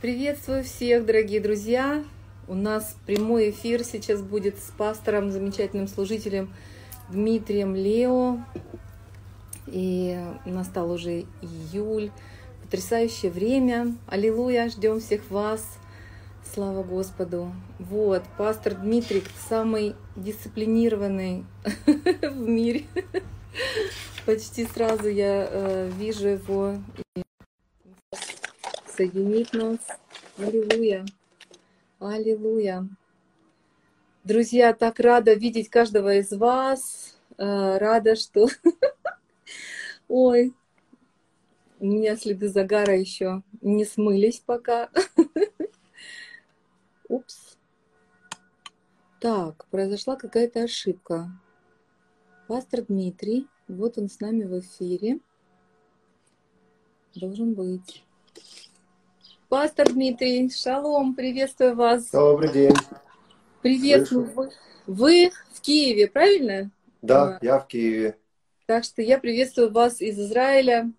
Приветствую всех, дорогие друзья! У нас прямой эфир сейчас будет с пастором, замечательным служителем Дмитрием Лео. И настал уже июль. Потрясающее время. Аллилуйя! Ждем всех вас. Слава Господу. Вот, пастор Дмитрий самый дисциплинированный в мире. Почти сразу я э, вижу его и соединит нас. Аллилуйя. Аллилуйя. Друзья, так рада видеть каждого из вас. Э, рада, что... Ой, у меня следы загара еще не смылись пока. Упс. Так, произошла какая-то ошибка. Пастор Дмитрий, вот он с нами в эфире. Должен быть. Пастор Дмитрий, шалом, приветствую вас. Добрый день. Приветствую. Вы, вы в Киеве, правильно? Да, а, я в Киеве. Так что я приветствую вас из Израиля,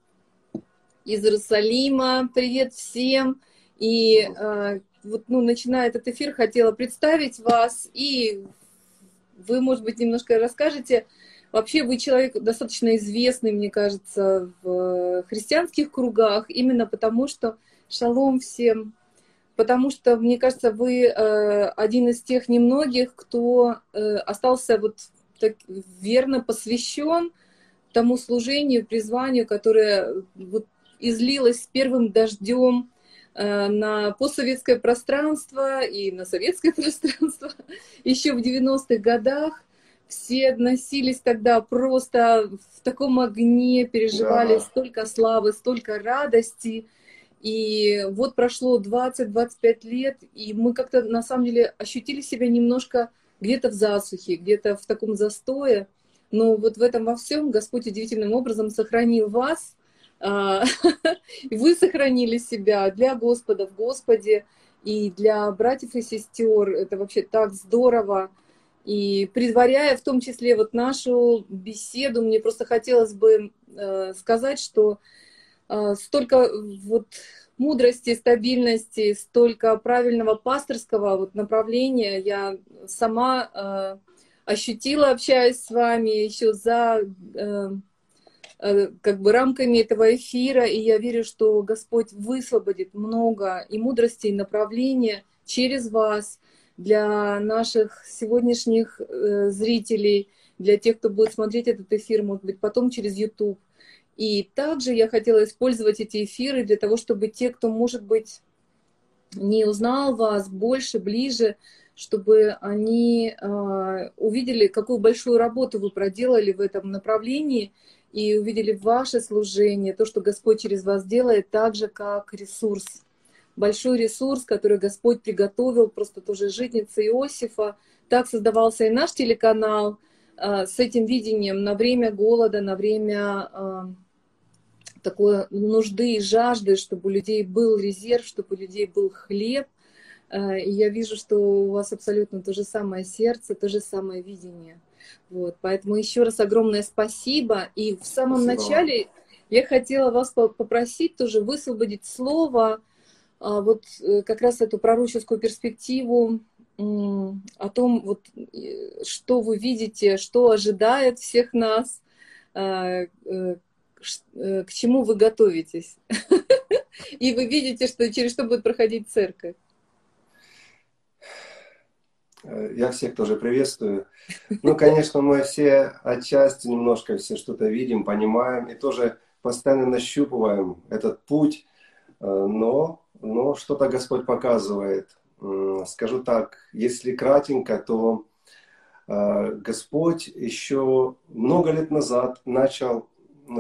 из Иерусалима. Привет всем. И э, вот, ну, начиная этот эфир, хотела представить вас. И вы, может быть, немножко расскажете. Вообще вы человек достаточно известный, мне кажется, в христианских кругах, именно потому что Шалом всем. Потому что, мне кажется, вы э, один из тех немногих, кто э, остался вот так верно посвящен тому служению, призванию, которое вот излилось с первым дождем э, на постсоветское пространство и на советское пространство еще в 90-х годах. Все относились тогда просто в таком огне, переживали да. столько славы, столько радости – и вот прошло 20-25 лет, и мы как-то на самом деле ощутили себя немножко где-то в засухе, где-то в таком застое. Но вот в этом во всем Господь удивительным образом сохранил вас, а, вы сохранили себя для Господа в Господе, и для братьев и сестер это вообще так здорово. И предваряя в том числе вот нашу беседу, мне просто хотелось бы э, сказать, что столько вот мудрости, стабильности, столько правильного пасторского вот направления я сама э, ощутила, общаясь с вами еще за э, э, как бы рамками этого эфира, и я верю, что Господь высвободит много и мудрости, и направления через вас для наших сегодняшних э, зрителей, для тех, кто будет смотреть этот эфир, может быть, потом через YouTube. И также я хотела использовать эти эфиры для того, чтобы те, кто, может быть, не узнал вас больше, ближе, чтобы они э, увидели, какую большую работу вы проделали в этом направлении и увидели ваше служение, то, что Господь через вас делает, так же, как ресурс. Большой ресурс, который Господь приготовил, просто тоже житница Иосифа. Так создавался и наш телеканал э, с этим видением на время голода, на время... Э, такой нужды и жажды, чтобы у людей был резерв, чтобы у людей был хлеб. Э, и я вижу, что у вас абсолютно то же самое сердце, то же самое видение. Вот, поэтому еще раз огромное спасибо. И в самом спасибо. начале я хотела вас попросить тоже высвободить слово, а, вот э, как раз эту пророческую перспективу о том, вот, э, что вы видите, что ожидает всех нас, к чему вы готовитесь. И вы видите, что через что будет проходить церковь. Э, я всех тоже приветствую. Ну, конечно, мы все отчасти немножко все что-то видим, понимаем и тоже постоянно нащупываем этот путь, э, но, но что-то Господь показывает. Скажу так, если кратенько, то Господь еще много лет назад начал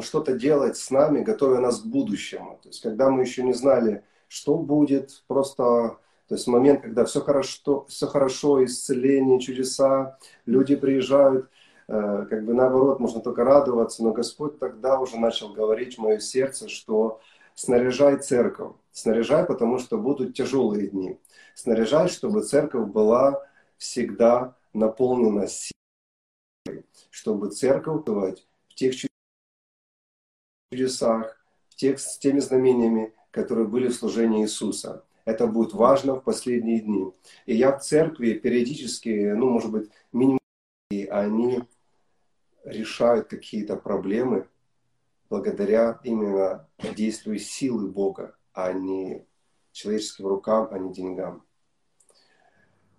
что-то делать с нами, готовя нас к будущему. То есть, когда мы еще не знали, что будет, просто то есть момент, когда все хорошо, все хорошо, исцеление, чудеса, люди приезжают, э, как бы наоборот, можно только радоваться, но Господь тогда уже начал говорить в мое сердце, что снаряжай церковь, снаряжай, потому что будут тяжелые дни, снаряжай, чтобы церковь была всегда наполнена силой, чтобы церковь в тех в тех, с теми знамениями, которые были в служении Иисуса. Это будет важно в последние дни. И я в церкви периодически, ну, может быть, минимум, они решают какие-то проблемы благодаря именно действию силы Бога, а не человеческим рукам, а не деньгам.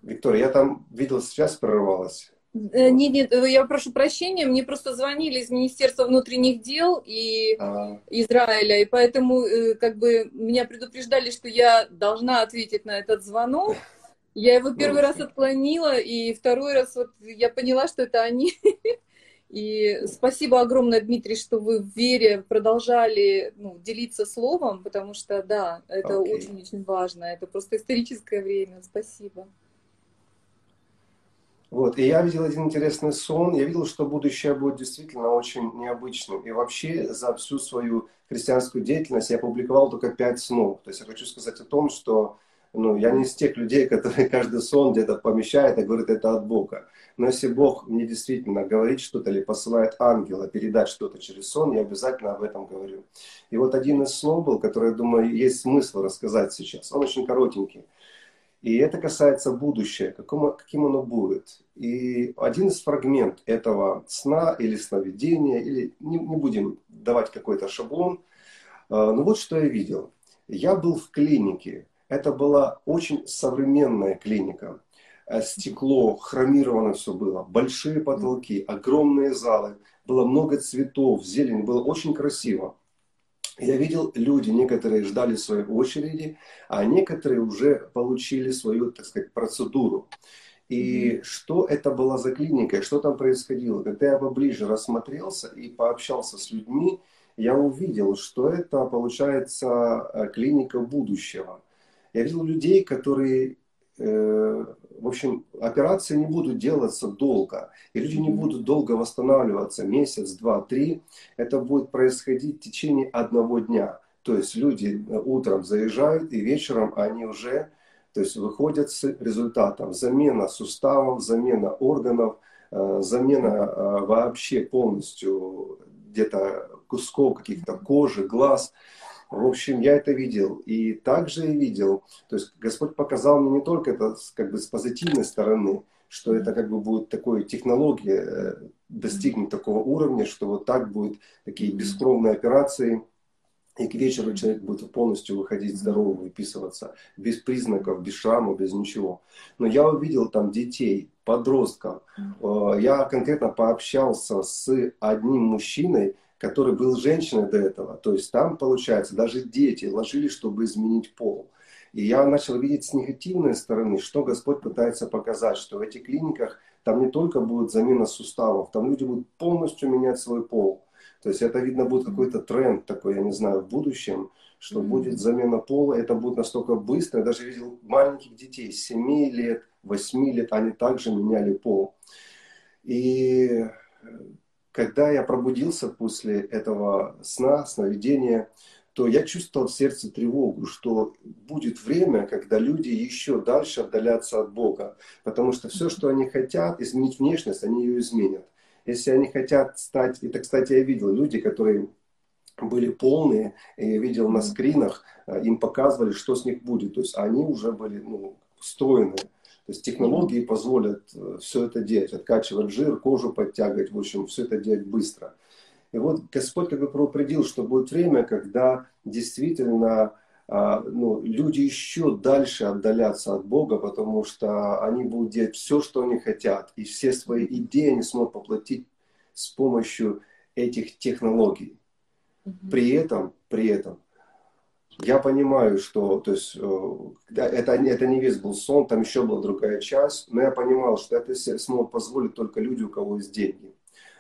Виктория, я там видел, сейчас прорвалась. Э, нет, нет, э, я прошу прощения, мне просто звонили из Министерства внутренних дел и а. Израиля, и поэтому э, как бы меня предупреждали, что я должна ответить на этот звонок. Я его первый раз отклонила, и второй раз вот я поняла, что это они. И спасибо огромное, Дмитрий, что вы в вере продолжали ну, делиться словом, потому что, да, это очень-очень okay. важно. Это просто историческое время. Спасибо. Вот. И я видел один интересный сон. Я видел, что будущее будет действительно очень необычным. И вообще за всю свою христианскую деятельность я публиковал только пять снов. То есть я хочу сказать о том, что ну, я не из тех людей, которые каждый сон где-то помещает и говорит, это от Бога. Но если Бог мне действительно говорит что-то или посылает ангела передать что-то через сон, я обязательно об этом говорю. И вот один из снов был, который, я думаю, есть смысл рассказать сейчас. Он очень коротенький. И это касается будущего, каким, каким оно будет. И один из фрагмент этого сна или сновидения, или не, не будем давать какой-то шаблон, а, ну вот что я видел. Я был в клинике. Это была очень современная клиника. Э, стекло, хромировано все было, большие потолки, огромные залы, было много цветов, зелень, было очень красиво. Я видел, люди, некоторые ждали своей очереди, а некоторые уже получили свою, так сказать, процедуру. И mm-hmm. что это была за клиника, что там происходило? Когда я поближе рассмотрелся и пообщался с людьми, я увидел, что это, получается, э, клиника будущего. Я видел людей, которые в общем, операции не будут делаться долго, и люди не будут долго восстанавливаться, месяц, два, три. Это будет происходить в течение одного дня. То есть люди э, утром заезжают, и вечером они уже то есть выходят с результатом. Замена суставов, замена органов, э, замена вообще полностью где-то кусков каких-то кожи, глаз. В общем, я это видел. И также и видел, то есть Господь показал мне не только это как бы с позитивной стороны, что это как бы будет такой технология, э, достигнуть такого уровня, что вот так будут такие бескровные операции, и к вечеру человек будет полностью выходить здоровым, выписываться, без признаков, без шрамов, без ничего. Но я увидел там детей, подростков. Э, я конкретно пообщался с одним мужчиной, который был женщиной до этого. То есть там, получается, даже дети ложились, чтобы изменить пол. И я начал видеть с негативной стороны, что Господь пытается показать, что в этих клиниках там не только будет замена суставов, там люди будут полностью менять свой пол. То есть это, видно, будет какой-то тренд такой, я не знаю, в будущем, что mm-hmm. будет замена пола, это будет настолько быстро. Я даже видел маленьких детей, 7 лет, 8 лет, они также меняли пол. И когда я пробудился после этого сна, сновидения, то я чувствовал в сердце тревогу, что будет время, когда люди еще дальше отдалятся от Бога. Потому что все, что они хотят, изменить внешность, они ее изменят. Если они хотят стать... Это, кстати, я видел люди, которые были полные, я видел на скринах, э, им показывали, что с них будет. То есть они уже были ну, стройные. То есть технологии позволят э, все это делать, откачивать жир, кожу подтягивать, в общем, все это делать быстро. И вот Господь как бы предупредил, что будет время, когда действительно а, ну, люди еще дальше отдалятся от Бога, потому что они будут делать все, что они хотят, и все свои идеи они смогут воплотить с помощью этих технологий. При этом, при этом я понимаю, что то есть, э, это, это не весь был сон, там еще была другая часть, но я понимал, что это смогут позволить только люди, у кого есть деньги.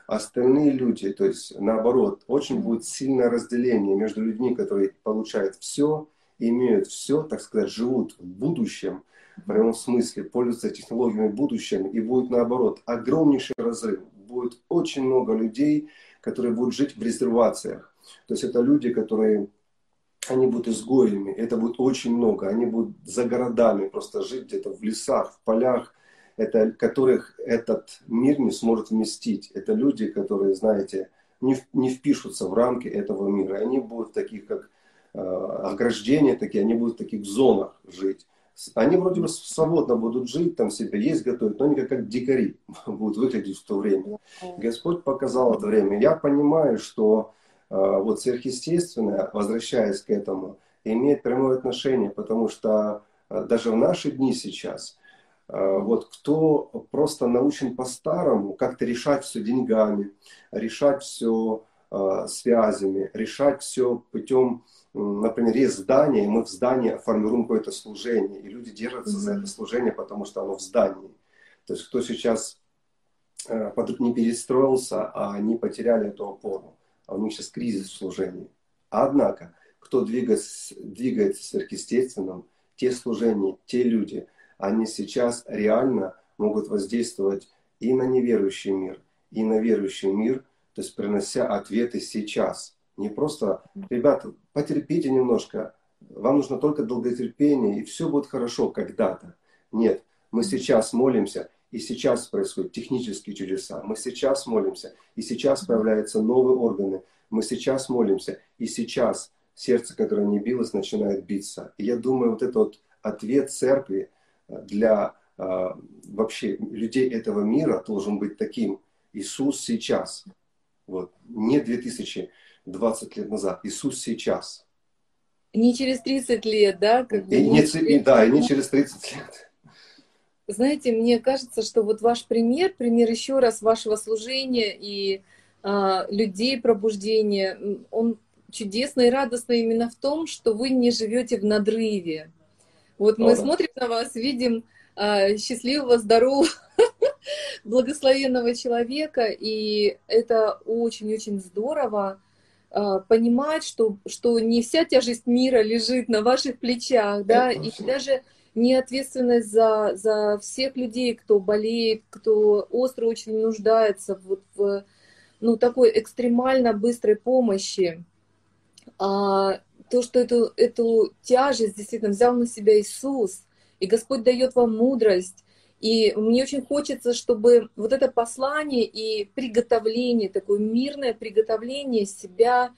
Остальные люди, то есть наоборот, очень будет сильное разделение между людьми, которые получают все, имеют все, так сказать, живут в будущем, в прямом смысле, пользуются технологиями будущего, и будет наоборот огромнейший разрыв. Будет очень много людей, которые будут жить в резервациях. То есть это люди, которые они будут изгоями, это будет очень много, они будут за городами просто жить где-то в лесах, в полях, это, которых этот мир не сможет вместить. Это люди, которые, знаете, не, не впишутся в рамки этого мира. Они будут таких, как ограждения такие, они будут в таких зонах жить. Они вроде бы свободно будут жить, там себе есть готовить, но они как, как дикари будут выглядеть в то время. Господь показал это время. Я понимаю, что э, вот сверхъестественное, возвращаясь к этому, имеет прямое отношение, потому что э, даже в наши дни сейчас, э, вот кто просто научен по-старому как-то решать все деньгами, решать все э, связями, решать все путем например, есть здание, и мы в здании формируем какое-то служение, и люди держатся mm-hmm. за это служение, потому что оно в здании. То есть кто сейчас э, не перестроился, а они потеряли эту опору, а у них сейчас кризис в служении. Однако, кто двигается, двигается сверхъестественным, те служения, те люди, они сейчас реально могут воздействовать и на неверующий мир, и на верующий мир, то есть принося ответы сейчас – не просто, ребята, потерпите немножко, вам нужно только долготерпение, и все будет хорошо когда-то. Нет, мы сейчас молимся, и сейчас происходят технические чудеса. Мы сейчас молимся, и сейчас появляются новые органы. Мы сейчас молимся, и сейчас сердце, которое не билось, начинает биться. И я думаю, вот этот вот ответ церкви для э, вообще людей этого мира должен быть таким. Иисус сейчас. Вот. Не 2000 20 лет назад. Иисус сейчас. Не через 30 лет, да? Как бы и не, и, да, и не через 30 лет. Знаете, мне кажется, что вот ваш пример, пример еще раз вашего служения и а, людей пробуждения, он чудесный и радостный именно в том, что вы не живете в надрыве. Вот мы О, смотрим на вас, видим а, счастливого, здорового, благословенного человека, и это очень-очень здорово а, понимать, что, что не вся тяжесть мира лежит на ваших плечах, да, и даже не ответственность за, за всех людей, кто болеет, кто остро очень нуждается вот в ну, такой экстремально быстрой помощи. А то, что эту, эту тяжесть действительно взял на себя Иисус, и Господь дает вам мудрость, и мне очень хочется, чтобы вот это послание и приготовление, такое мирное приготовление себя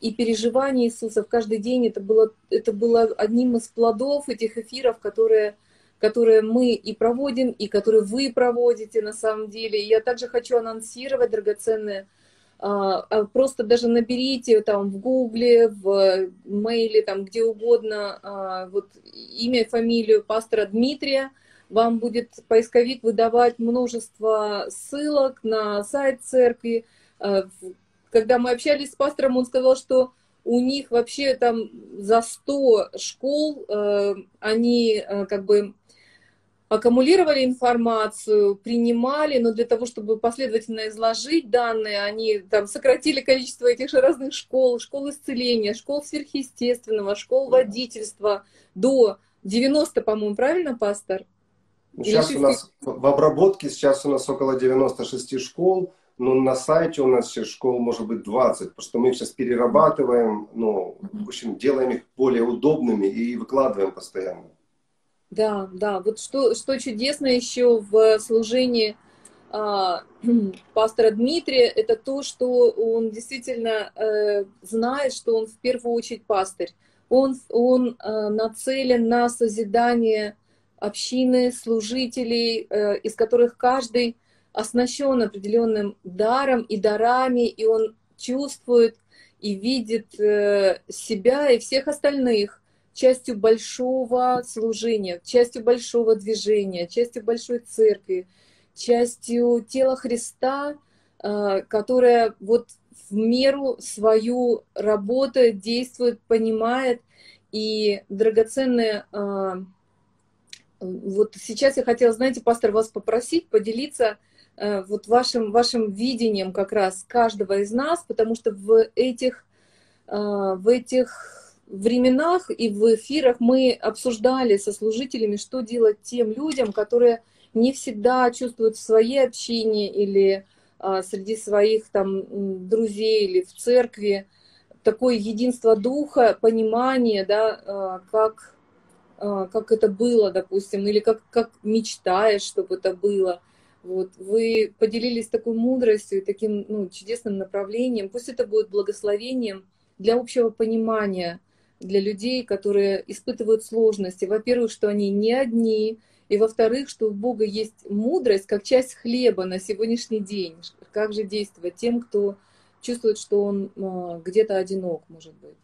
и переживание Иисуса в каждый день, это было, это было одним из плодов этих эфиров, которые, которые мы и проводим, и которые вы проводите на самом деле. Я также хочу анонсировать, драгоценные, а, а просто даже наберите там в гугле, в мейле, там где угодно, а, вот имя, фамилию пастора Дмитрия, вам будет поисковик выдавать множество ссылок на сайт церкви. Когда мы общались с пастором, он сказал, что у них вообще там за 100 школ э, они э, как бы аккумулировали информацию, принимали, но для того, чтобы последовательно изложить данные, они там сократили количество этих же разных школ, школ исцеления, школ сверхъестественного, школ водительства до 90, по-моему, правильно, пастор? Сейчас у нас в обработке сейчас у нас около 96 школ, но на сайте у нас сейчас школ может быть 20, потому что мы их сейчас перерабатываем, ну, в общем, делаем их более удобными и выкладываем постоянно. Да, да, вот что, что чудесно еще в служении а, пастора Дмитрия, это то, что он действительно э, знает, что он в первую очередь пастырь. Он, он э, нацелен на созидание общины служителей, э, из которых каждый оснащен определенным даром и дарами, и он чувствует и видит э, себя и всех остальных частью большого служения, частью большого движения, частью большой церкви, частью тела Христа, э, которая вот в меру свою работает, действует, понимает, и драгоценные вот сейчас я хотела, знаете, пастор, вас попросить поделиться э, вот вашим, вашим видением как раз каждого из нас, потому что в этих, э, в этих временах и в эфирах мы обсуждали со служителями, что делать тем людям, которые не всегда чувствуют в своей общине или э, среди своих там друзей или в церкви такое единство духа, понимание, да, как а, как это было, допустим, или как, как мечтаешь, чтобы это было. Вот, вы поделились такой мудростью и таким ну, чудесным направлением. Пусть это будет благословением для общего понимания для людей, которые испытывают сложности. Во-первых, что они не одни, и во-вторых, что у Бога есть мудрость как часть хлеба на сегодняшний день. Как же действовать тем, кто чувствует, что он а, где-то одинок, может быть.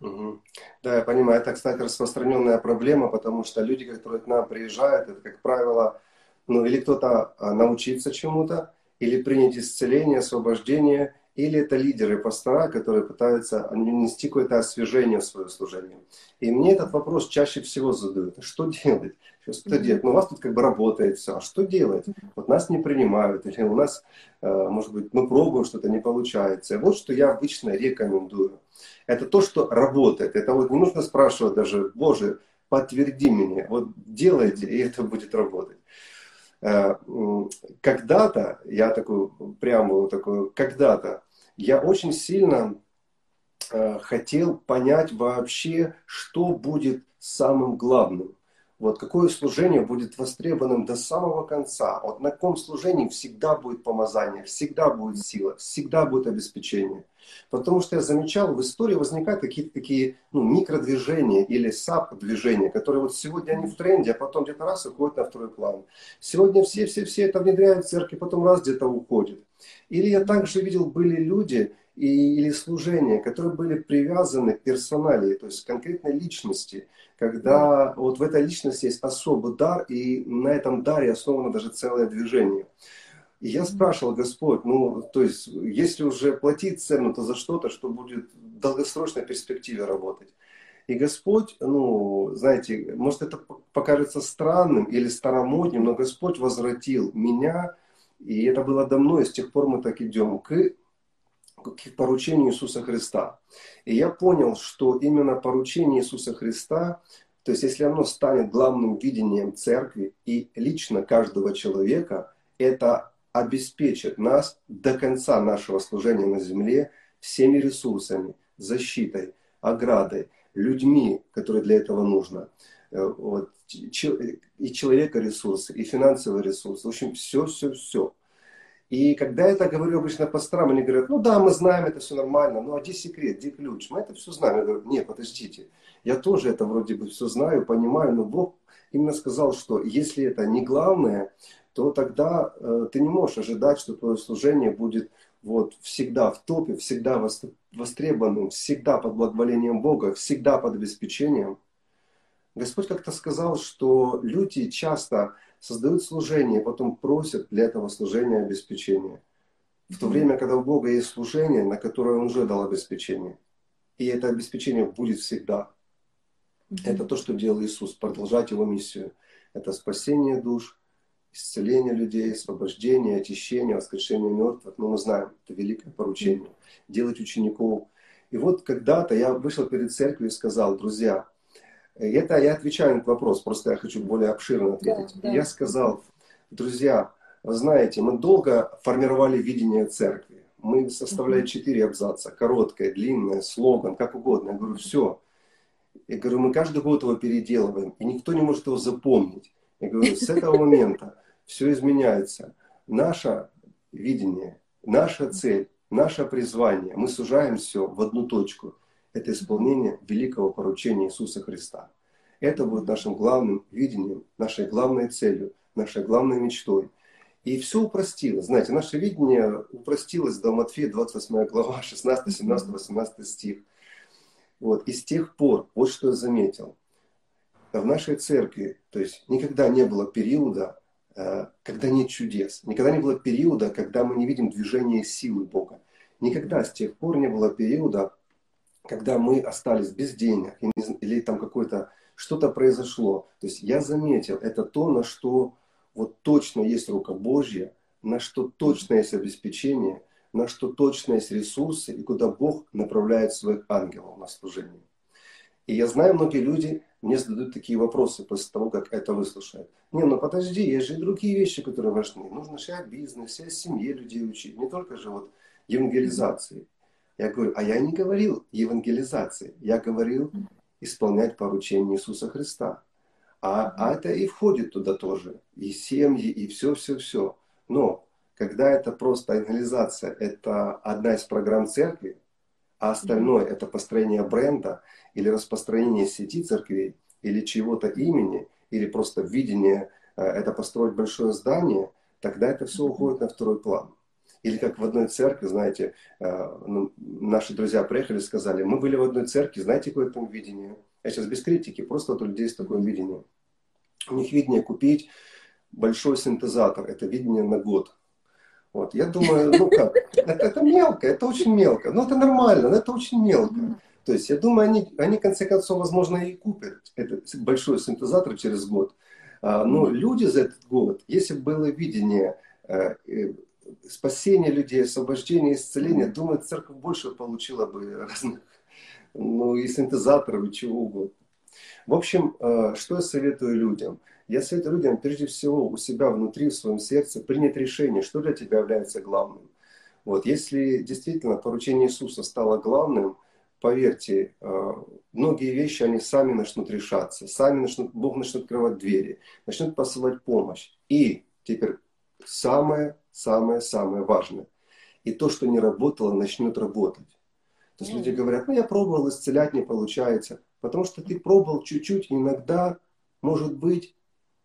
Угу. Да, я понимаю. Это, кстати, распространенная проблема, потому что люди, которые к нам приезжают, это, как правило, ну, или кто-то а, научиться чему-то, или принять исцеление, освобождение, или это лидеры пастора, которые пытаются нести какое-то освежение в свое служение. И мне этот вопрос чаще всего задают. Что делать? Что делать? Ну, у вас тут как бы работает все. А что делать? Вот нас не принимают. Или у нас, э, может быть, мы пробуем, что-то не получается. И вот что я обычно рекомендую. Это то, что работает. Это вот не нужно спрашивать даже, Боже, подтверди мне. Вот делайте, и это будет работать. Э, когда-то, я такую преамбулу такую, когда-то я очень сильно э, хотел понять вообще, что будет самым главным. Вот какое служение будет востребованным до самого конца. Вот на каком служении всегда будет помазание, всегда будет сила, всегда будет обеспечение. Потому что я замечал, в истории возникают какие-то такие ну, микродвижения или саб-движения, которые вот сегодня они в тренде, а потом где-то раз уходят на второй план. Сегодня все-все-все это внедряют в церкви, потом раз где-то уходит. Или я также видел, были люди, и, или служения, которые были привязаны к персоналии, то есть к конкретной личности, когда вот в этой личности есть особый дар, и на этом даре основано даже целое движение. И я спрашивал, Господь, ну, то есть, если уже платить цену, то за что-то, что будет в долгосрочной перспективе работать. И Господь, ну, знаете, может это покажется странным или старомодним, но Господь возвратил меня, и это было давно, и с тех пор мы так идем, к к поручению Иисуса Христа. И я понял, что именно поручение Иисуса Христа, то есть если оно станет главным видением церкви и лично каждого человека, это обеспечит нас до конца нашего служения на земле всеми ресурсами, защитой, оградой, людьми, которые для этого нужно. Э, вот, и человека ресурсы, и финансовые ресурсы. В общем, все, все, все. И когда я это говорю обычно пасторам, они говорят, ну да, мы знаем, это все нормально, ну а где секрет, где ключ? Мы это все знаем. Я говорю, нет, подождите, я тоже это вроде бы все знаю, понимаю, но Бог именно сказал, что если это не главное, то тогда э, ты не можешь ожидать, что твое служение будет вот всегда в топе, всегда востребованным, всегда под благоволением Бога, всегда под обеспечением. Господь как-то сказал, что люди часто создают служение, потом просят для этого служения обеспечения. В то время, когда у Бога есть служение, на которое Он уже дал обеспечение. И это обеспечение будет всегда. Это то, что делал Иисус, продолжать Его миссию. Это спасение душ, исцеление людей, освобождение, очищение, воскрешение мертвых. Но мы знаем, это великое поручение. Делать учеников. И вот когда-то я вышел перед церковью и сказал, друзья, это я отвечаю на этот вопрос, просто я хочу более обширно ответить. Да, да. Я сказал, друзья, вы знаете, мы долго формировали видение церкви. Мы составляли четыре абзаца, короткое, длинное, слоган, как угодно. Я говорю, все. Я говорю, мы каждый год его переделываем, и никто не может его запомнить. Я говорю, с этого момента все изменяется. Наше видение, наша цель, наше призвание, мы сужаем все в одну точку – это исполнение великого поручения Иисуса Христа. Это будет нашим главным видением, нашей главной целью, нашей главной мечтой. И все упростилось. Знаете, наше видение упростилось до Матфея 28 глава, 16, 17, 18 стих. Вот. И с тех пор, вот что я заметил, в нашей церкви, то есть никогда не было периода, э, когда нет чудес. Никогда не было периода, когда мы не видим движения силы Бога. Никогда с тех пор не было периода, когда мы остались без денег или там какое-то что-то произошло. То есть я заметил, это то, на что вот точно есть рука Божья, на что точно есть обеспечение, на что точно есть ресурсы и куда Бог направляет своих ангелов на служение. И я знаю, многие люди мне задают такие вопросы после того, как это выслушают. Не, ну подожди, есть же и другие вещи, которые важны. Нужно же о бизнесе, о семье людей учить, не только же вот евангелизации. Я говорю, а я не говорил евангелизации, я говорил исполнять поручение Иисуса Христа. А, а это и входит туда тоже. И семьи, и все-все-все. Но когда это просто евангелизация, это одна из программ церкви, а остальное это построение бренда или распространение сети церквей или чего-то имени, или просто видение, э, это построить большое здание, тогда это все уходит на второй план. Или как в одной церкви, знаете, э, ну, наши друзья приехали и сказали, мы были в одной церкви, знаете, какое там видение? Я сейчас без критики, просто вот у людей есть такое видение. У них видение купить большой синтезатор, это видение на год. Вот, я думаю, ну как, это, это мелко, это очень мелко, но это нормально, но это очень мелко. То есть я думаю, они, они в конце концов, возможно, и купят этот большой синтезатор через год. А, но люди за этот год, если было видение спасения людей, освобождения, исцеления, думаю, церковь больше получила бы разных, ну и синтезаторов, и чего угодно. В общем, э, что я советую людям? Я советую людям, прежде всего, у себя внутри, в своем сердце, принять решение, что для тебя является главным. Вот, если действительно поручение Иисуса стало главным, поверьте, э, многие вещи, они сами начнут решаться, сами начнут, Бог начнет открывать двери, начнет посылать помощь. И теперь самое-самое-самое важное. И то, что не работало, начнет работать. То есть люди говорят, ну я пробовал исцелять, не получается. Потому что ты пробовал чуть-чуть, иногда, может быть,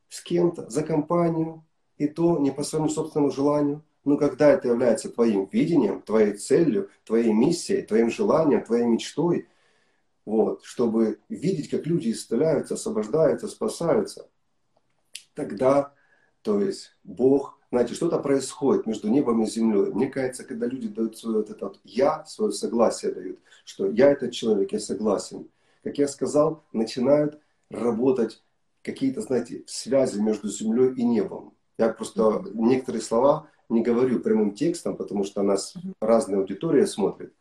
с кем-то, за компанию, и то не по своему собственному желанию. Но когда это является твоим видением, твоей целью, твоей миссией, твоим желанием, твоей мечтой, вот, чтобы видеть, как люди исцеляются, освобождаются, спасаются, тогда, то есть, Бог знаете, что-то происходит между небом и землей. Мне кажется, когда люди дают свое вот это вот «я», свое согласие дают, что «я этот человек, я согласен», как я сказал, начинают работать какие-то, знаете, связи между землей и небом. Я просто некоторые слова не говорю прямым текстом, потому что нас разная аудитория смотрит.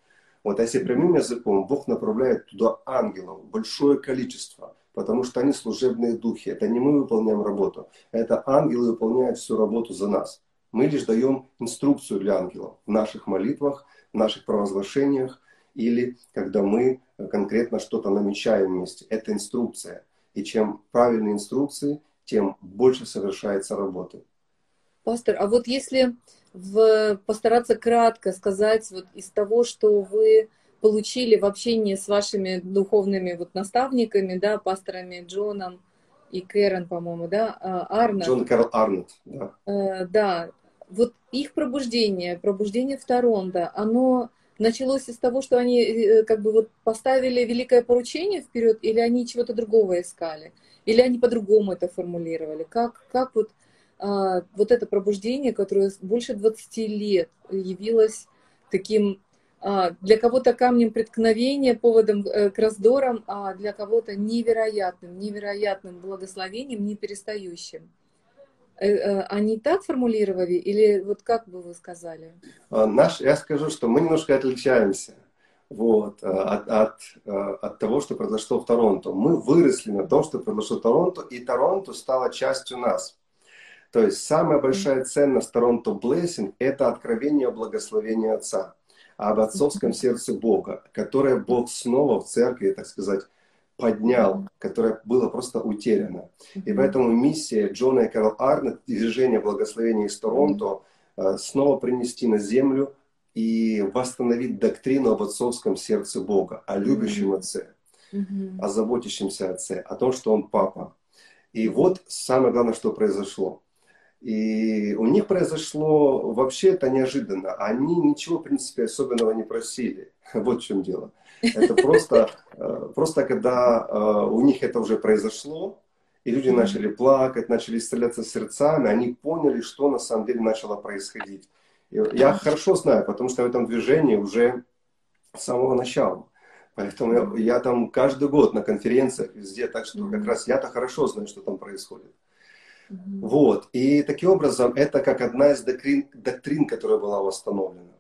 Вот, а если прямым языком, Бог направляет туда ангелов, большое количество потому что они служебные духи. Это не мы выполняем работу, это ангелы выполняют всю работу за нас. Мы лишь даем инструкцию для ангелов в наших молитвах, в наших провозглашениях или когда мы конкретно что-то намечаем вместе. Это инструкция. И чем правильные инструкции, тем больше совершается работы. Пастор, а вот если в, постараться кратко сказать вот из того, что вы получили в общении с вашими духовными вот наставниками, да, пасторами Джоном и Кэрон, по-моему, да, а, Арнольд. Джон Карл Арнольд, да. Э, да, вот их пробуждение, пробуждение в Торонто, оно началось из того, что они э, как бы вот поставили великое поручение вперед, или они чего-то другого искали, или они по-другому это формулировали? Как, как вот, а, вот это пробуждение, которое больше 20 лет явилось таким для кого-то камнем преткновения, поводом э, к раздорам, а для кого-то невероятным, невероятным благословением, не перестающим. Э, э, они так формулировали или вот как бы вы сказали? А, наш, я скажу, что мы немножко отличаемся вот, от, от, от того, что произошло в Торонто. Мы выросли на том, что произошло в Торонто, и Торонто стало частью нас. То есть самая большая ценность Торонто Blessing – это откровение благословения Отца об отцовском сердце Бога, которое Бог снова в церкви, так сказать, поднял, которое было просто утеряно. И поэтому миссия Джона и Карл Арнет, движение благословения из Торонто, э, снова принести на землю и восстановить доктрину об отцовском сердце Бога, о любящем Отце, о заботящемся Отце, о том, что Он Папа. И вот самое главное, что произошло. И у них произошло вообще это неожиданно. Они ничего, в принципе, особенного не просили. Вот в чем дело. Это просто, э, просто когда э, у них это уже произошло, и люди начали плакать, начали исцеляться сердцами, они поняли, что на самом деле начало происходить. Я хорошо знаю, потому что в этом движении уже с самого начала. Поэтому я, я там каждый год на конференциях везде, так что как раз я-то хорошо знаю, что там происходит. Вот. И таким образом, это как одна из доктрин, доктрин которая была восстановлена.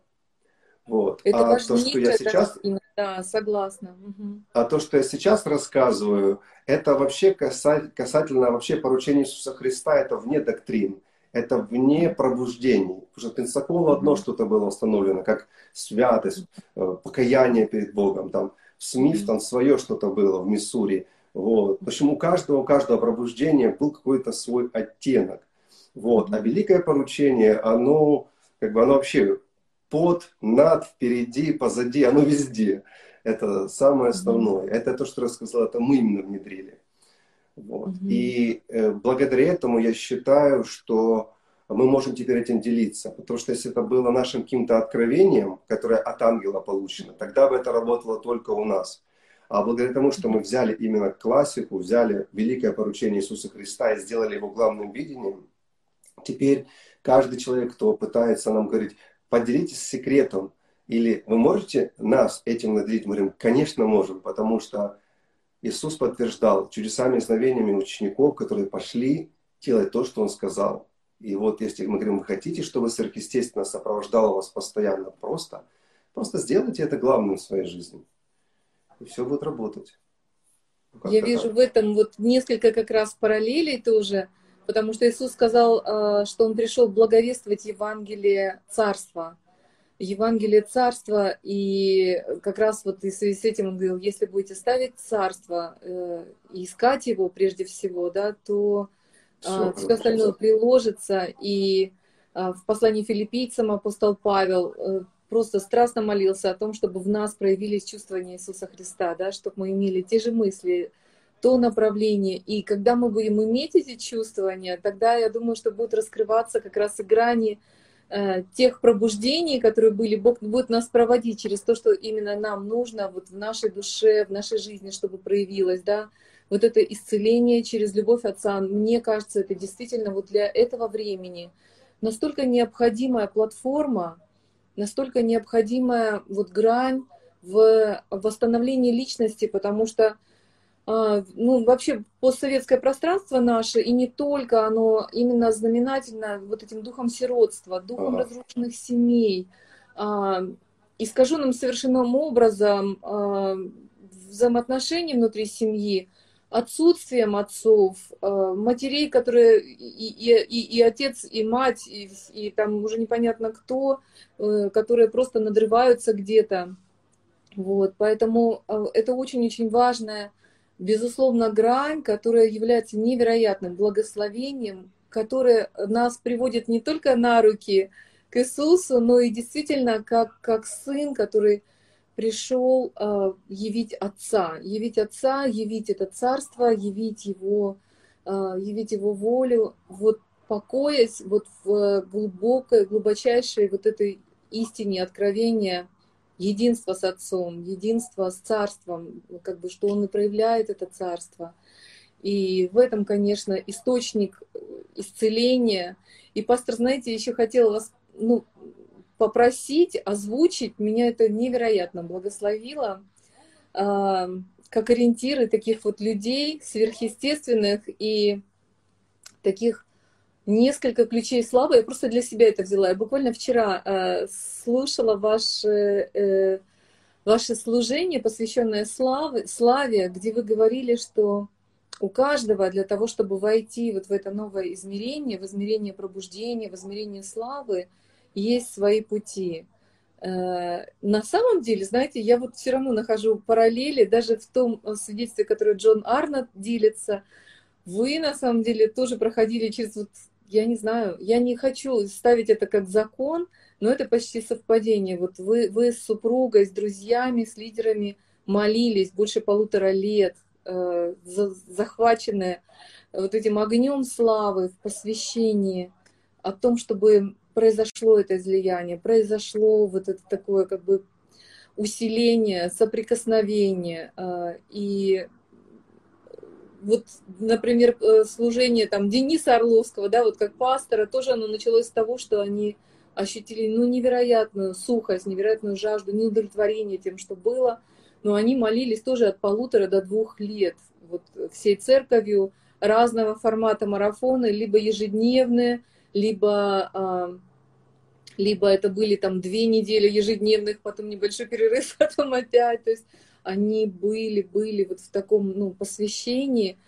Вот. Это а то, что я сейчас... Доктрина. Да, согласна. Угу. А то, что я сейчас рассказываю, это вообще касательно вообще поручения Иисуса Христа, это вне доктрин. Это вне пробуждений. Потому что Пенсаколу одно что-то было установлено, как святость, э, покаяние перед Богом. Там в Смиф там свое что-то было, в Миссури. Вот. Почему у каждого, у каждого пробуждения был какой-то свой оттенок. Вот. А великое поручение, оно, как бы, оно вообще под, над, впереди, позади, оно везде. Это самое основное. Mm-hmm. Это то, что рассказал, это мы именно внедрили. Вот. Mm-hmm. И э, благодаря этому я считаю, что мы можем теперь этим делиться. Потому что если это было нашим каким-то откровением, которое от ангела получено, тогда бы это работало только у нас. А благодаря тому, что мы взяли именно классику, взяли великое поручение Иисуса Христа и сделали его главным видением, теперь каждый человек, кто пытается нам говорить, поделитесь секретом, или вы можете нас этим наделить? Мы говорим, конечно, можем, потому что Иисус подтверждал чудесами и знамениями учеников, которые пошли делать то, что Он сказал. И вот если мы говорим, вы хотите, чтобы сверхъестественно сопровождало вас постоянно, просто, просто сделайте это главным в своей жизни. И все будет работать. Ну, Я вижу так. в этом вот несколько как раз параллелей тоже, потому что Иисус сказал, э, что Он пришел благовествовать Евангелие Царства. Евангелие Царства, и как раз вот и в связи с этим он говорил, если будете ставить Царство э, и искать его прежде всего, да, то все, все остальное приложится. И в послании филиппийцам апостол Павел э, просто страстно молился о том, чтобы в нас проявились чувствования Иисуса Христа, да, чтобы мы имели те же мысли, то направление. И когда мы будем иметь эти чувствования, тогда я думаю, что будут раскрываться как раз и грани э, тех пробуждений, которые были, Бог будет нас проводить через то, что именно нам нужно вот в нашей душе, в нашей жизни, чтобы проявилось, да, вот это исцеление через любовь Отца, мне кажется, это действительно вот для этого времени. Настолько необходимая платформа, настолько необходимая вот грань в восстановлении личности, потому что а, ну, вообще постсоветское пространство наше, и не только оно именно знаменательно вот этим духом сиротства, духом ага. разрушенных семей, а, искаженным совершенным образом а, взаимоотношений внутри семьи, отсутствием отцов, э, матерей, которые и, и, и, отец, и мать, и, и там уже непонятно кто, э, которые просто надрываются где-то. Вот, поэтому э, это очень-очень важная, безусловно, грань, которая является невероятным благословением, которое нас приводит не только на руки к Иисусу, но и действительно как, как сын, который пришел э, явить Отца, явить Отца, явить это царство, явить его, э, явить его волю, вот покоясь вот в глубокой, глубочайшей вот этой истине откровения единства с Отцом, единства с Царством, как бы что Он и проявляет это Царство. И в этом, конечно, источник исцеления. И, пастор, знаете, еще хотела вас ну, попросить, озвучить, меня это невероятно благословило, а, как ориентиры таких вот людей сверхъестественных и таких несколько ключей славы. Я просто для себя это взяла. Я буквально вчера а, слушала ваше, э, ваше служение, посвященное славе, славе, где вы говорили, что у каждого для того, чтобы войти вот в это новое измерение, в измерение пробуждения, в измерение славы, есть свои пути. Э, на самом деле, знаете, я вот все равно нахожу параллели, даже в том э, свидетельстве, которое Джон Арнольд делится, вы на самом деле тоже проходили через вот, я не знаю, я не хочу ставить это как закон, но это почти совпадение. Вот вы, вы с супругой, с друзьями, с лидерами молились больше полутора лет, э, захваченные вот этим огнем славы в посвящении, о том, чтобы произошло это излияние, произошло вот это такое как бы усиление, соприкосновение. А, и вот, например, э, служение там Дениса Орловского, да, вот как пастора, тоже оно началось с того, что они ощутили ну, невероятную сухость, невероятную жажду, неудовлетворение тем, что было. Но они молились тоже от полутора до двух лет вот, всей церковью разного формата марафона, либо ежедневные, либо а, либо это были там две недели ежедневных, потом небольшой перерыв, потом опять. То есть они были, были вот в таком ну, посвящении.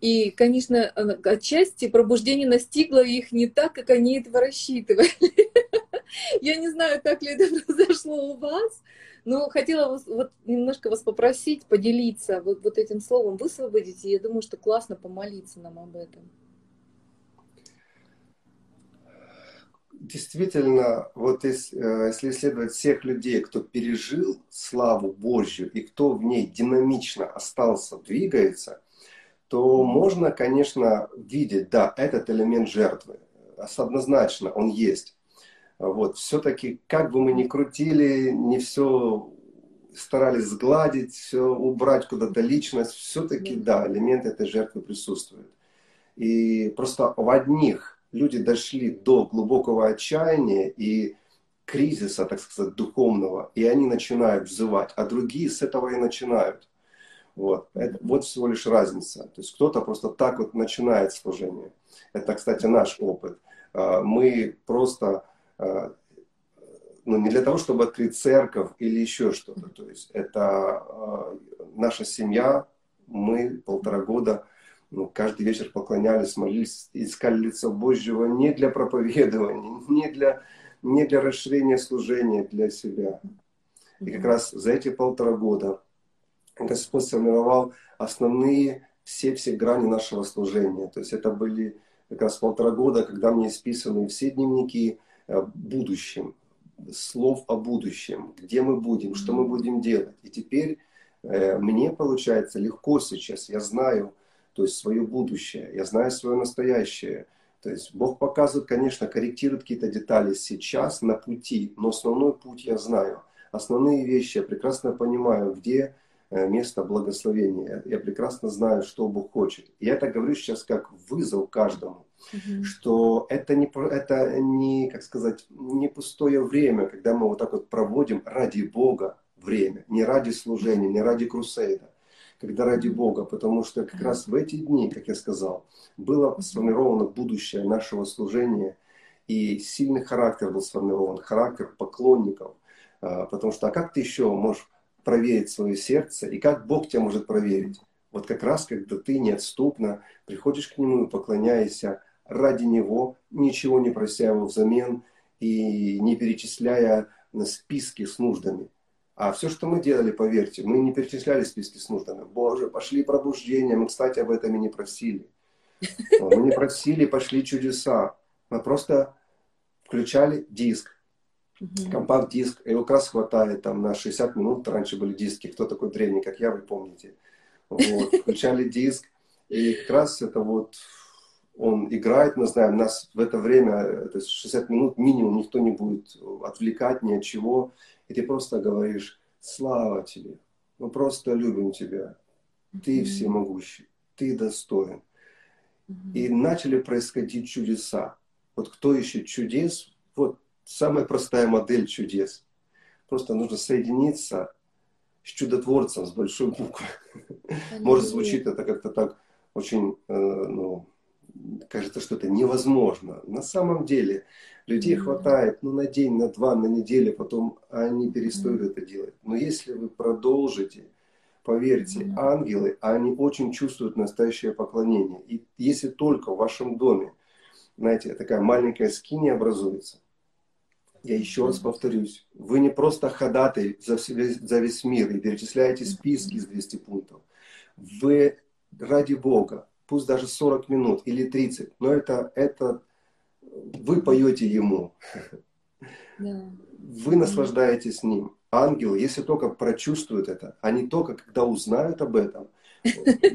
И, конечно, отчасти пробуждение настигло их не так, как они этого рассчитывали. Я не знаю, как ли это произошло у вас, но хотела вас, вот немножко вас попросить поделиться вот, вот этим словом, высвободить. И я думаю, что классно помолиться нам об этом. Действительно, вот если, э, если исследовать всех людей, кто пережил славу Божью и кто в ней динамично остался, двигается, то можно, конечно, видеть, да, этот элемент жертвы. Однозначно он есть. Вот, все-таки, как бы мы ни крутили, не все старались сгладить, все убрать куда-то личность, все-таки, да, элемент этой жертвы присутствует. И просто в одних люди дошли до глубокого отчаяния и кризиса, так сказать, духовного, и они начинают взывать, а другие с этого и начинают. Вот. Это, вот всего лишь разница. То есть кто-то просто так вот начинает служение. Это, кстати, наш опыт. А, мы просто а, ну, не для того, чтобы открыть церковь или еще что-то. То есть это а, наша семья, мы полтора года ну, каждый вечер поклонялись, молились, искали лицо Божьего не для проповедования, не для, не для расширения служения для себя. И как раз за эти полтора года Господь сформировал основные все-все грани нашего служения. То есть это были как раз полтора года, когда мне исписаны все дневники о будущем, слов о будущем, где мы будем, что мы будем делать. И теперь э, мне получается легко сейчас, я знаю, то есть свое будущее, я знаю свое настоящее. То есть Бог показывает, конечно, корректирует какие-то детали сейчас на пути, но основной путь я знаю. Основные вещи я прекрасно понимаю, где э, место благословения. Я прекрасно знаю, что Бог хочет. И я это говорю сейчас как вызов каждому, mm что это не, это не, как сказать, не пустое время, когда мы вот так вот проводим ради Бога время, не ради служения, не ради крусейда, когда ради Бога, потому что как раз в эти дни, как я сказал, было сформировано будущее нашего служения, и сильный характер был сформирован, характер поклонников, а, потому что а как ты еще можешь проверить свое сердце, и как Бог тебя может проверить? Вот как раз, когда ты неотступно приходишь к Нему и поклоняешься ради Него, ничего не прося Его взамен и не перечисляя на списки с нуждами. А все, что мы делали, поверьте, мы не перечисляли списки с нуждами. Боже, пошли пробуждения. Мы, кстати, об этом и не просили. Мы не просили, пошли чудеса. Мы просто включали диск, компакт-диск. Его как раз хватает там на 60 минут. Раньше были диски. Кто такой древний, как я, вы помните. Вот. Включали диск. И как раз это вот он играет, мы знаем, нас в это время, то есть 60 минут минимум, никто не будет отвлекать ни от чего. И ты просто говоришь, слава тебе, мы просто любим тебя, ты всемогущий, ты достоин. И начали происходить чудеса. Вот кто ищет чудес, вот самая простая модель чудес. Просто нужно соединиться с чудотворцем, с большой буквы. Может, звучит это как-то так очень, э, ну, кажется, что это невозможно. На самом деле людей mm-hmm. хватает ну, на день, на два, на неделю, потом они перестают mm-hmm. это делать. Но если вы продолжите, поверьте, mm-hmm. ангелы, они очень чувствуют настоящее поклонение. И если только в вашем доме, знаете, такая маленькая скиния образуется, я еще раз повторюсь, вы не просто ходатай за, за весь мир и перечисляете списки из 200 пунктов. Вы ради Бога, пусть даже 40 минут или 30, но это, это вы поете ему. Да. Вы наслаждаетесь ним. Ангелы, если только прочувствуют это, а не только когда узнают об этом,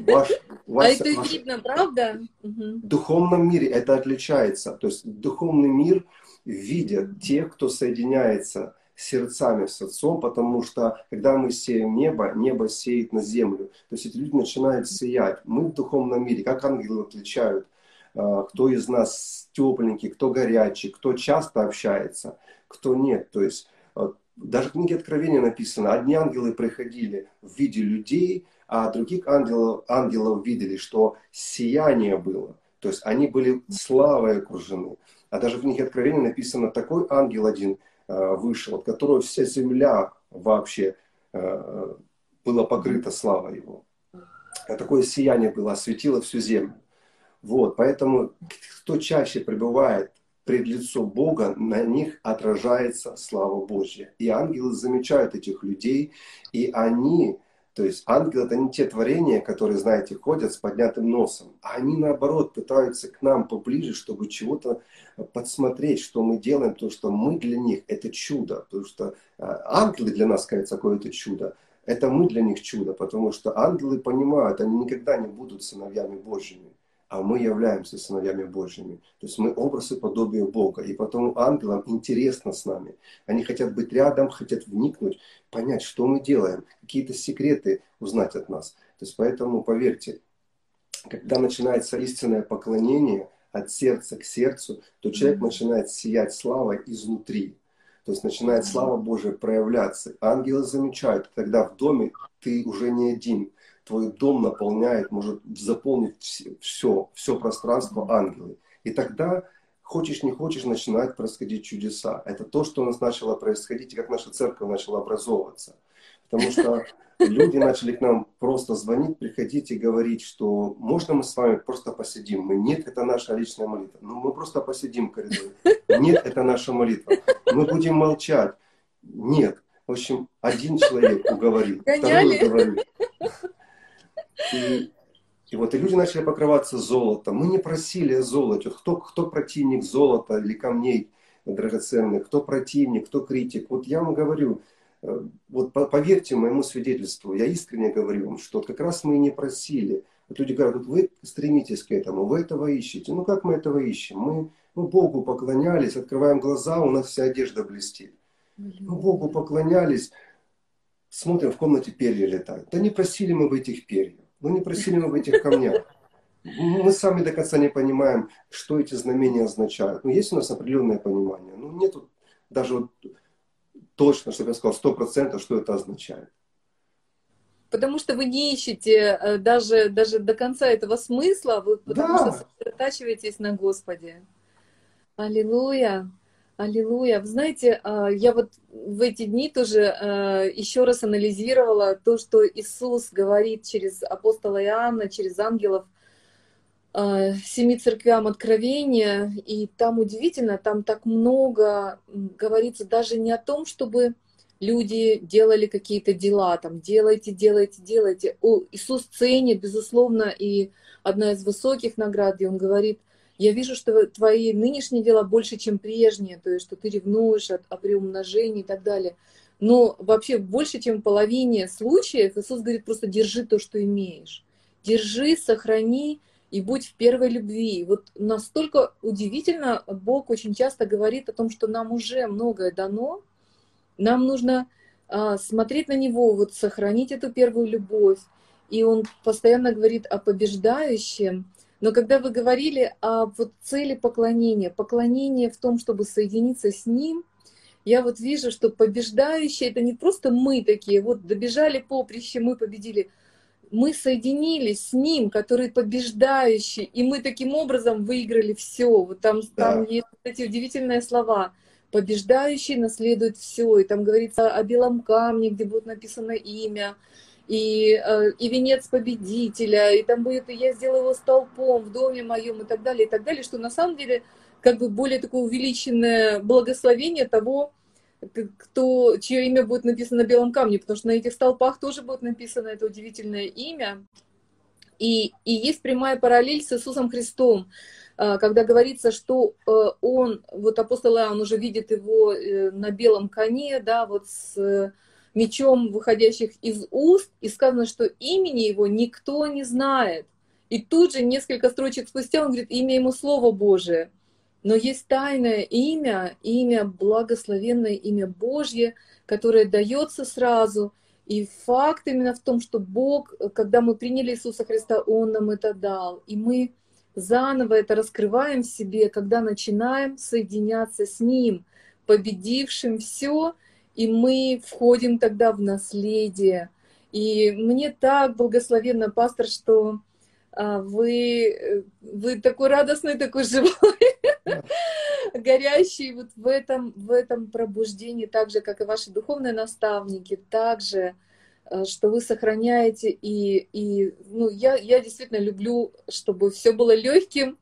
ваш, ваш, а это ваш, видно, правда? В духовном мире это отличается. То есть духовный мир видят тех, кто соединяется сердцами с Отцом, потому что когда мы сеем небо, небо сеет на землю. То есть эти люди начинают сиять. Мы в духовном мире, как ангелы отличают, а, кто из нас тепленький, кто горячий, кто часто общается, кто нет. То есть а, даже в книге Откровения написано, одни ангелы приходили в виде людей, а других ангелов, ангелов видели, что сияние было. То есть они были славой окружены. А даже в книге Откровения написано, такой ангел один – Э, вышел, от которого вся земля вообще э, была покрыта слава его. А такое сияние было, осветило всю землю. Вот, поэтому кто чаще пребывает пред лицом Бога, на них отражается слава Божья. И ангелы замечают этих людей, и они То есть ангелы это не те творения, которые, знаете, ходят с поднятым носом, а они наоборот пытаются к нам поближе, чтобы чего-то подсмотреть, что мы делаем, потому что мы для них это чудо, потому что а, ангелы для нас, кажется, какое-то чудо, это мы для них чудо, потому что ангелы понимают, они никогда не будут сыновьями Божьими а мы являемся сыновьями Божьими. То есть мы образы подобия Бога. И потом ангелам интересно с нами. Они хотят быть рядом, хотят вникнуть, понять, что мы делаем, какие-то секреты узнать от нас. То есть поэтому, поверьте, когда начинается истинное поклонение от сердца к сердцу, то человек начинает сиять славой изнутри. То есть начинает слава Божия проявляться. Ангелы замечают, когда в доме ты уже не один, твой дом наполняет, может заполнить все, все пространство ангелы. И тогда, хочешь не хочешь, начинают происходить чудеса. Это то, что у нас начало происходить, и как наша церковь начала образовываться. Потому что люди начали к нам просто звонить, приходить и говорить, что можно мы с вами просто посидим. Мы, нет, это наша личная молитва. Ну, мы просто посидим в коридоре. Нет, это наша молитва. Мы будем молчать. Нет. В общем, один человек уговорил, второй уговорил. И, и вот и люди начали покрываться золотом. Мы не просили о золоте. Кто, кто противник золота или камней драгоценных, кто противник, кто критик. Вот я вам говорю, э, вот поверьте моему свидетельству, я искренне говорю вам, что как раз мы и не просили. Вот люди говорят, вы стремитесь к этому, вы этого ищете. Ну как мы этого ищем? Мы ну, Богу поклонялись, открываем глаза, у нас вся одежда блестит. Мы Богу поклонялись, смотрим, в комнате перья летают. Да не просили мы в этих перьях. Но не просили мы в этих камнях. Мы сами до конца не понимаем, что эти знамения означают. Но есть у нас определенное понимание. Но нет даже вот точно, чтобы я сказал, сто процентов, что это означает. Потому что вы не ищете э, даже, даже до конца этого смысла, вы потому да. что сосредотачиваетесь на Господе. Аллилуйя. Аллилуйя. Вы знаете, а, я вот в эти дни тоже а, еще раз анализировала то, что Иисус говорит через апостола Иоанна, через ангелов а, семи церквям откровения. И там удивительно, там так много говорится даже не о том, чтобы люди делали какие-то дела, там, делайте, делайте, делайте. О, Иисус ценит, безусловно, и одна из высоких наград, где Он говорит, я вижу, что твои нынешние дела больше, чем прежние, то есть что ты ревнуешь о, о приумножении и так далее. Но вообще больше, чем в половине случаев Иисус говорит, просто держи то, что имеешь. Держи, сохрани и будь в первой любви. Вот настолько удивительно, Бог очень часто говорит о том, что нам уже многое дано, нам нужно а, смотреть на Него, вот сохранить эту первую любовь. И Он постоянно говорит о побеждающем, но когда вы говорили о вот цели поклонения, поклонение в том, чтобы соединиться с Ним, я вот вижу, что побеждающие это не просто мы такие, вот добежали поприще, мы победили. Мы соединились с Ним, который побеждающий, и мы таким образом выиграли все. Вот там, да. там есть эти удивительные слова. Побеждающий наследует все. И там говорится о белом камне, где будет написано имя и, э, и венец победителя, и там будет, и я сделаю его столпом в доме моем, и так далее, и так далее, что на самом деле как бы более такое увеличенное благословение того, кто, чье имя будет написано на белом камне, потому что на этих столпах тоже будет написано это удивительное имя. И, и есть прямая параллель с Иисусом Христом, э, когда говорится, что э, он, вот апостол Иоанн уже видит его на белом коне, да, вот с мечом, выходящих из уст, и сказано, что имени его никто не знает. И тут же, несколько строчек спустя, он говорит, имя ему Слово Божие. Но есть тайное имя, имя благословенное, имя Божье, которое дается сразу. И факт именно в том, что Бог, когда мы приняли Иисуса Христа, Он нам это дал. И мы заново это раскрываем в себе, когда начинаем соединяться с Ним, победившим все, и мы входим тогда в наследие. И мне так благословенно, пастор, что а, вы, вы такой радостный, такой живой, горящий вот в этом, в этом пробуждении, так же, как и ваши духовные наставники, также, а, что вы сохраняете. И, и ну, я, я действительно люблю, чтобы все было легким,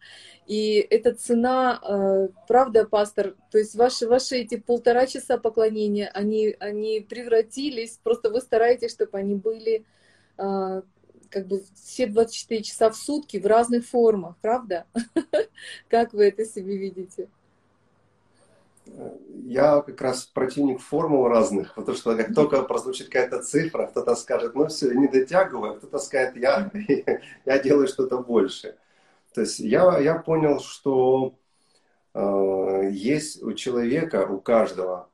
и эта цена, э, правда, пастор, то есть ваши, ваши эти полтора часа поклонения, они, они превратились, просто вы стараетесь, чтобы они были а, как бы все 24 часа в сутки в разных формах, правда? Как вы это себе видите? Я как раз противник формул разных, потому что как только прозвучит какая-то цифра, кто-то скажет, ну все, не дотягиваю, а кто-то скажет, я, я делаю что-то больше. То есть я, я понял, что э, есть у человека, у каждого,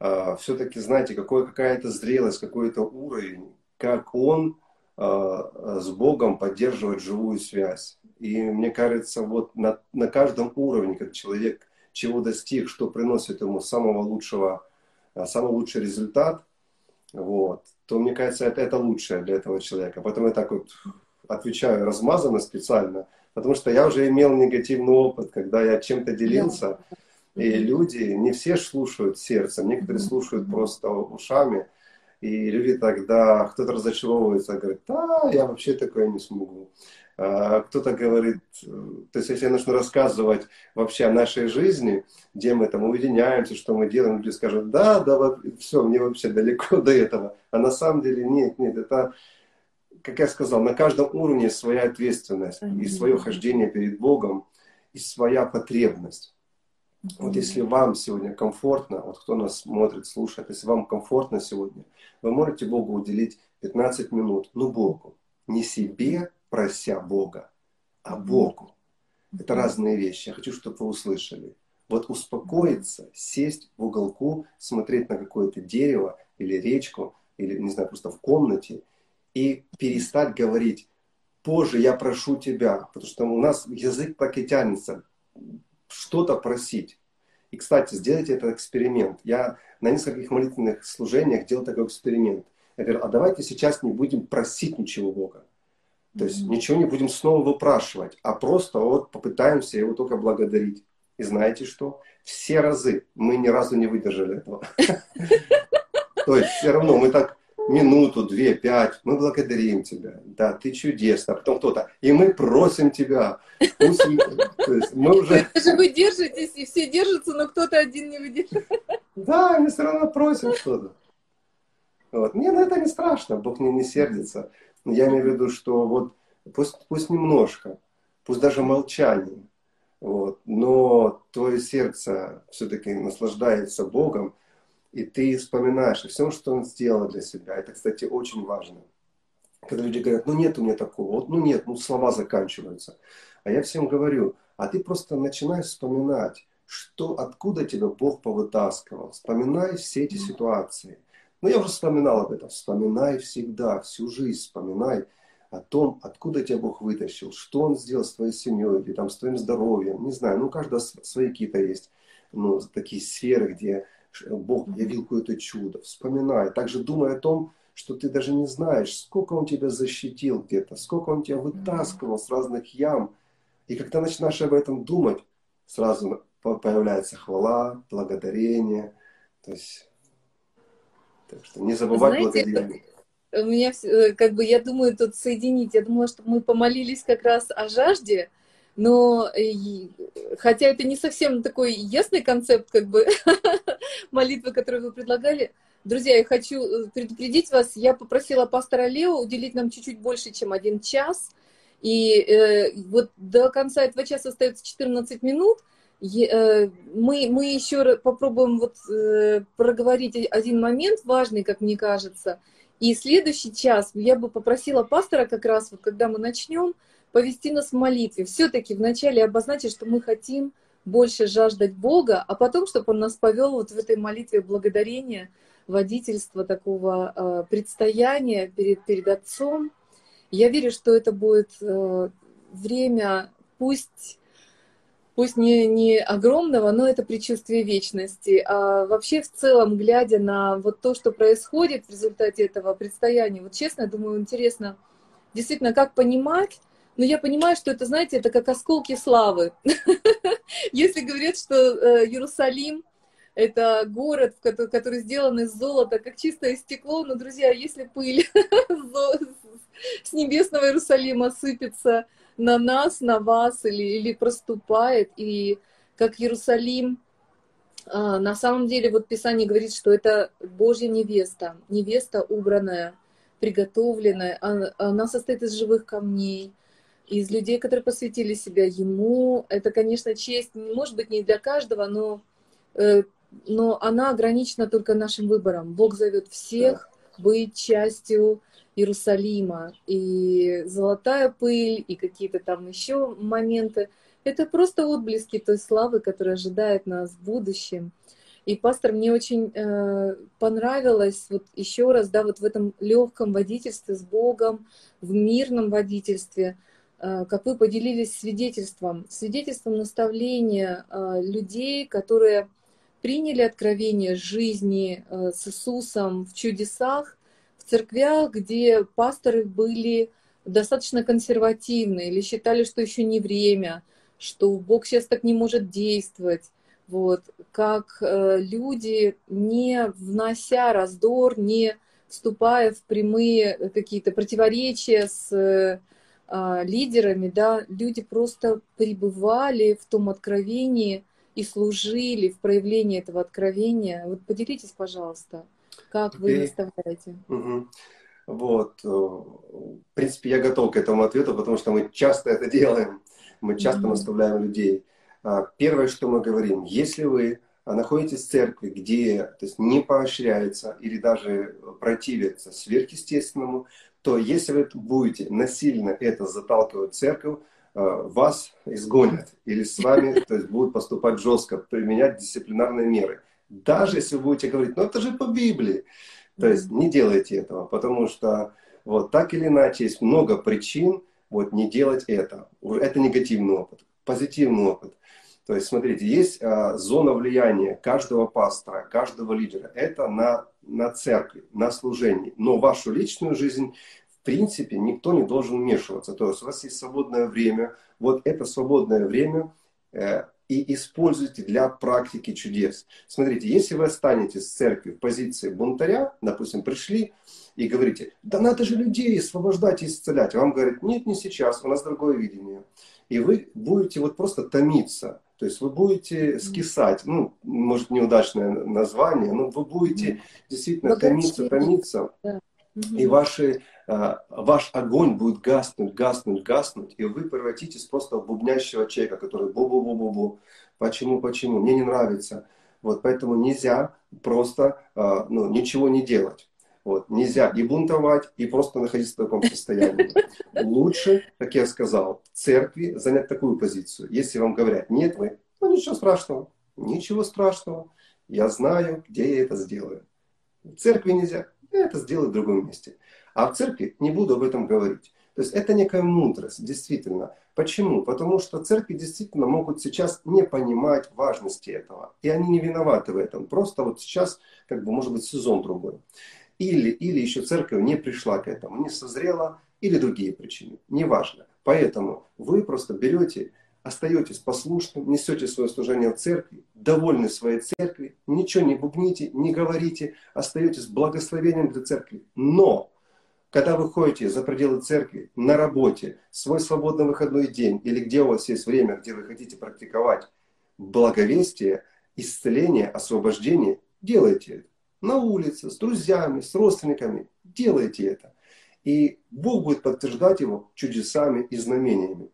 э, все-таки, знаете, какой, какая-то зрелость, какой-то уровень, как он э, с Богом поддерживает живую связь. И мне кажется, вот на, на каждом уровне, как человек чего достиг, что приносит ему самого лучшего, э, самый лучший результат, вот, то мне кажется, это, это лучшее для этого человека. Поэтому я так вот отвечаю размазанно специально, потому что я уже имел негативный опыт, когда я чем-то делился, и люди, не все слушают сердцем, некоторые слушают просто ушами, и люди тогда, кто-то разочаровывается, говорит, да, я вообще такое не смогу. А, кто-то говорит, то есть если начну рассказывать вообще о нашей жизни, где мы там уединяемся, что мы делаем, люди скажут, да, да, все, мне вообще далеко до этого. А на самом деле нет, нет, это, как я сказал, на каждом уровне своя ответственность и свое хождение перед Богом, и своя потребность. Вот если вам сегодня комфортно, вот кто нас смотрит, слушает, если вам комфортно сегодня, вы можете Богу уделить 15 минут, ну Богу, не себе, прося Бога, а Богу. Это разные вещи. Я хочу, чтобы вы услышали. Вот успокоиться, сесть в уголку, смотреть на какое-то дерево или речку, или, не знаю, просто в комнате, и перестать говорить, позже я прошу тебя, потому что у нас язык так и тянется, что-то просить. И, кстати, сделайте этот эксперимент. Я на нескольких молитвенных служениях делал такой эксперимент. Я говорю, а давайте сейчас не будем просить ничего Бога. То есть ничего не будем снова выпрашивать, а просто вот попытаемся его только благодарить. И знаете что? Все разы мы ни разу не выдержали этого. То есть все равно мы так минуту, две, пять, мы благодарим тебя. Да, ты чудесно. А потом кто-то, и мы просим тебя. Пусть, то есть мы уже... Вы же вы держитесь, и все держатся, но кто-то один не выдержит. Да, мы все равно просим что-то. Вот. Не, ну это не страшно, Бог не, не сердится. Я имею в виду, что вот пусть, пусть немножко, пусть даже молчание, вот, но твое сердце все-таки наслаждается Богом, и ты вспоминаешь о всем, что Он сделал для себя. Это, кстати, очень важно. Когда люди говорят, ну нет у меня такого, вот, ну нет, ну слова заканчиваются. А я всем говорю, а ты просто начинаешь вспоминать, что, откуда тебя Бог повытаскивал. Вспоминай все эти ситуации – но я уже вспоминал об этом. Вспоминай всегда, всю жизнь вспоминай о том, откуда тебя Бог вытащил, что Он сделал с твоей семьей, или там с твоим здоровьем. Не знаю, ну у каждого свои какие-то есть ну, такие сферы, где Бог явил какое-то чудо. Вспоминай. Также думай о том, что ты даже не знаешь, сколько Он тебя защитил где-то, сколько Он тебя вытаскивал с разных ям. И когда начинаешь об этом думать, сразу появляется хвала, благодарение. То есть так что не забывать Знаете, благодарение. У меня, э, как бы, я думаю, тут соединить. Я думала, что мы помолились как раз о жажде, но хотя это не совсем такой ясный концепт, как бы, молитвы, которую вы предлагали, Друзья, я хочу э, предупредить вас, я попросила пастора Лео уделить нам чуть-чуть больше, чем один час. И э, вот до конца этого часа остается 14 минут. Э, мы, мы еще попробуем вот э, проговорить один момент важный, как мне кажется. И следующий час я бы попросила пастора как раз, вот когда мы начнем, повести нас в молитве. Все-таки вначале обозначить, что мы хотим больше жаждать Бога, а потом, чтобы Он нас повел вот в этой молитве благодарения, водительства такого э, предстояния перед, перед Отцом. Я верю, что это будет э, время, пусть пусть не, не огромного, но это предчувствие вечности. А вообще в целом, глядя на вот то, что происходит в результате этого предстояния, вот честно, думаю, интересно действительно, как понимать, но я понимаю, что это, знаете, это как осколки славы. Если говорят, что э, Иерусалим – это город, который сделан из золота, как чистое стекло, но, друзья, если пыль с небесного Иерусалима сыпется на нас, на вас или, или проступает, и как Иерусалим, а, на самом деле вот Писание говорит, что это Божья невеста, невеста убранная, приготовленная. Она состоит из живых камней, из людей, которые посвятили себя Ему. Это, конечно, честь, может быть, не для каждого, но, э, но она ограничена только нашим выбором. Бог зовет всех быть частью Иерусалима. И золотая пыль, и какие-то там еще моменты. Это просто отблески той славы, которая ожидает нас в будущем. И пастор, мне очень э, понравилось вот еще раз, да, вот в этом легком водительстве с Богом, в мирном водительстве, э, как вы поделились свидетельством, свидетельством наставления э, людей, которые приняли откровение жизни э, с Иисусом в чудесах, в церквях, где пасторы были достаточно консервативны или считали, что еще не время, что Бог сейчас так не может действовать. Вот, как э, люди, не внося раздор, не вступая в прямые какие-то противоречия с э, лидерами, да, люди просто пребывали в том откровении и служили в проявлении этого откровения. Вот поделитесь, пожалуйста, как вы наставляете. Угу. Вот, э, в принципе, я готов к этому ответу, потому что мы часто это делаем. Мы часто mm наставляем людей. А, первое, что мы говорим, если вы находитесь в церкви, где то есть, не поощряется или даже противится сверхъестественному, то если вы будете насильно это заталкивать в церковь, а, вас изгонят или с вами то есть, будут поступать жестко, применять дисциплинарные меры. Даже если вы будете говорить, ну это же по Библии. То есть не делайте этого, потому что вот так или иначе есть много причин вот не делать это. Это негативный опыт. Позитивный опыт. То есть, смотрите, есть а, зона влияния каждого пастора, каждого лидера. Это на, на церкви, на служении. Но вашу личную жизнь, принципе, никто не должен вмешиваться. То есть, у вас есть свободное время. Вот это свободное время э, и используйте для практики чудес. Смотрите, если вы останетесь в церкви в позиции бунтаря, допустим, пришли и говорите, да надо же людей освобождать и исцелять. Вам говорят, нет, не сейчас, у нас другое видение. И вы будете вот просто томиться то есть вы будете скисать, ну, может, неудачное название, но вы будете действительно томиться, томиться. И ваши, ваш огонь будет гаснуть, гаснуть, гаснуть, и вы превратитесь просто в бубнящего человека, который бу-бу-бу-бу-бу. Почему, почему? Мне не нравится. Вот поэтому нельзя просто а, ну, ничего не делать. Вот. Нельзя и бунтовать, и просто находиться в таком состоянии. Лучше, как я сказал, церкви занять такую позицию. Если вам говорят, нет, вы, ну ничего страшного, ничего страшного. Я знаю, где я это сделаю. В церкви нельзя, я это сделаю в другом месте. А в церкви не буду об этом говорить. То есть это некая мудрость, действительно. Почему? Потому что церкви действительно могут сейчас не понимать важности этого. И они не виноваты в этом. Просто вот сейчас, как бы, может быть, сезон другой. Или, или еще церковь не пришла к этому, не созрела, или другие причины. Неважно. Поэтому вы просто берете, остаетесь послушным, несете свое служение в церкви, довольны своей церкви, ничего не бубните, не говорите, остаетесь благословением для церкви. Но когда вы ходите за пределы церкви, на работе, свой свободный выходной день или где у вас есть время, где вы хотите практиковать благовестие, исцеление, освобождение, делайте это на улице, с друзьями, с родственниками. Делайте это. И Бог будет подтверждать его чудесами и знамениями.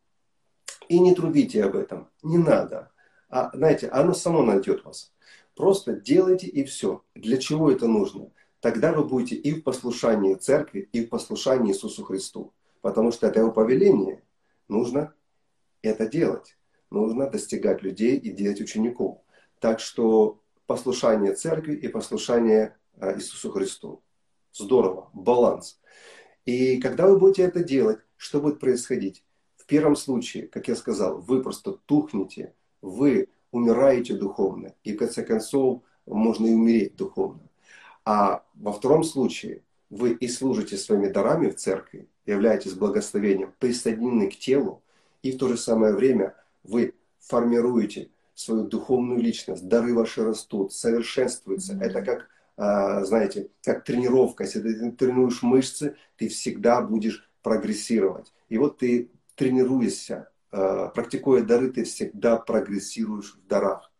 И не трубите об этом. Не надо. А знаете, оно само найдет вас. Просто делайте и все. Для чего это нужно? Тогда вы будете и в послушании церкви, и в послушании Иисусу Христу. Потому что это его повеление. Нужно это делать. Нужно достигать людей и делать учеников. Так что послушание церкви и послушание э, Иисусу Христу. Здорово, баланс. И когда вы будете это делать, что будет происходить? В первом случае, как я сказал, вы просто тухнете, вы умираете духовно, и в конце концов можно и умереть духовно. А во втором случае вы и служите своими дарами в церкви, являетесь благословением, присоединены к телу, и в то же самое время вы формируете свою духовную личность, дары ваши растут, совершенствуются. Mm-hmm. Это как, а, знаете, как тренировка. Если ты тренируешь мышцы, ты всегда будешь прогрессировать. И вот ты тренируешься, а, практикуя дары, ты всегда прогрессируешь в дарах.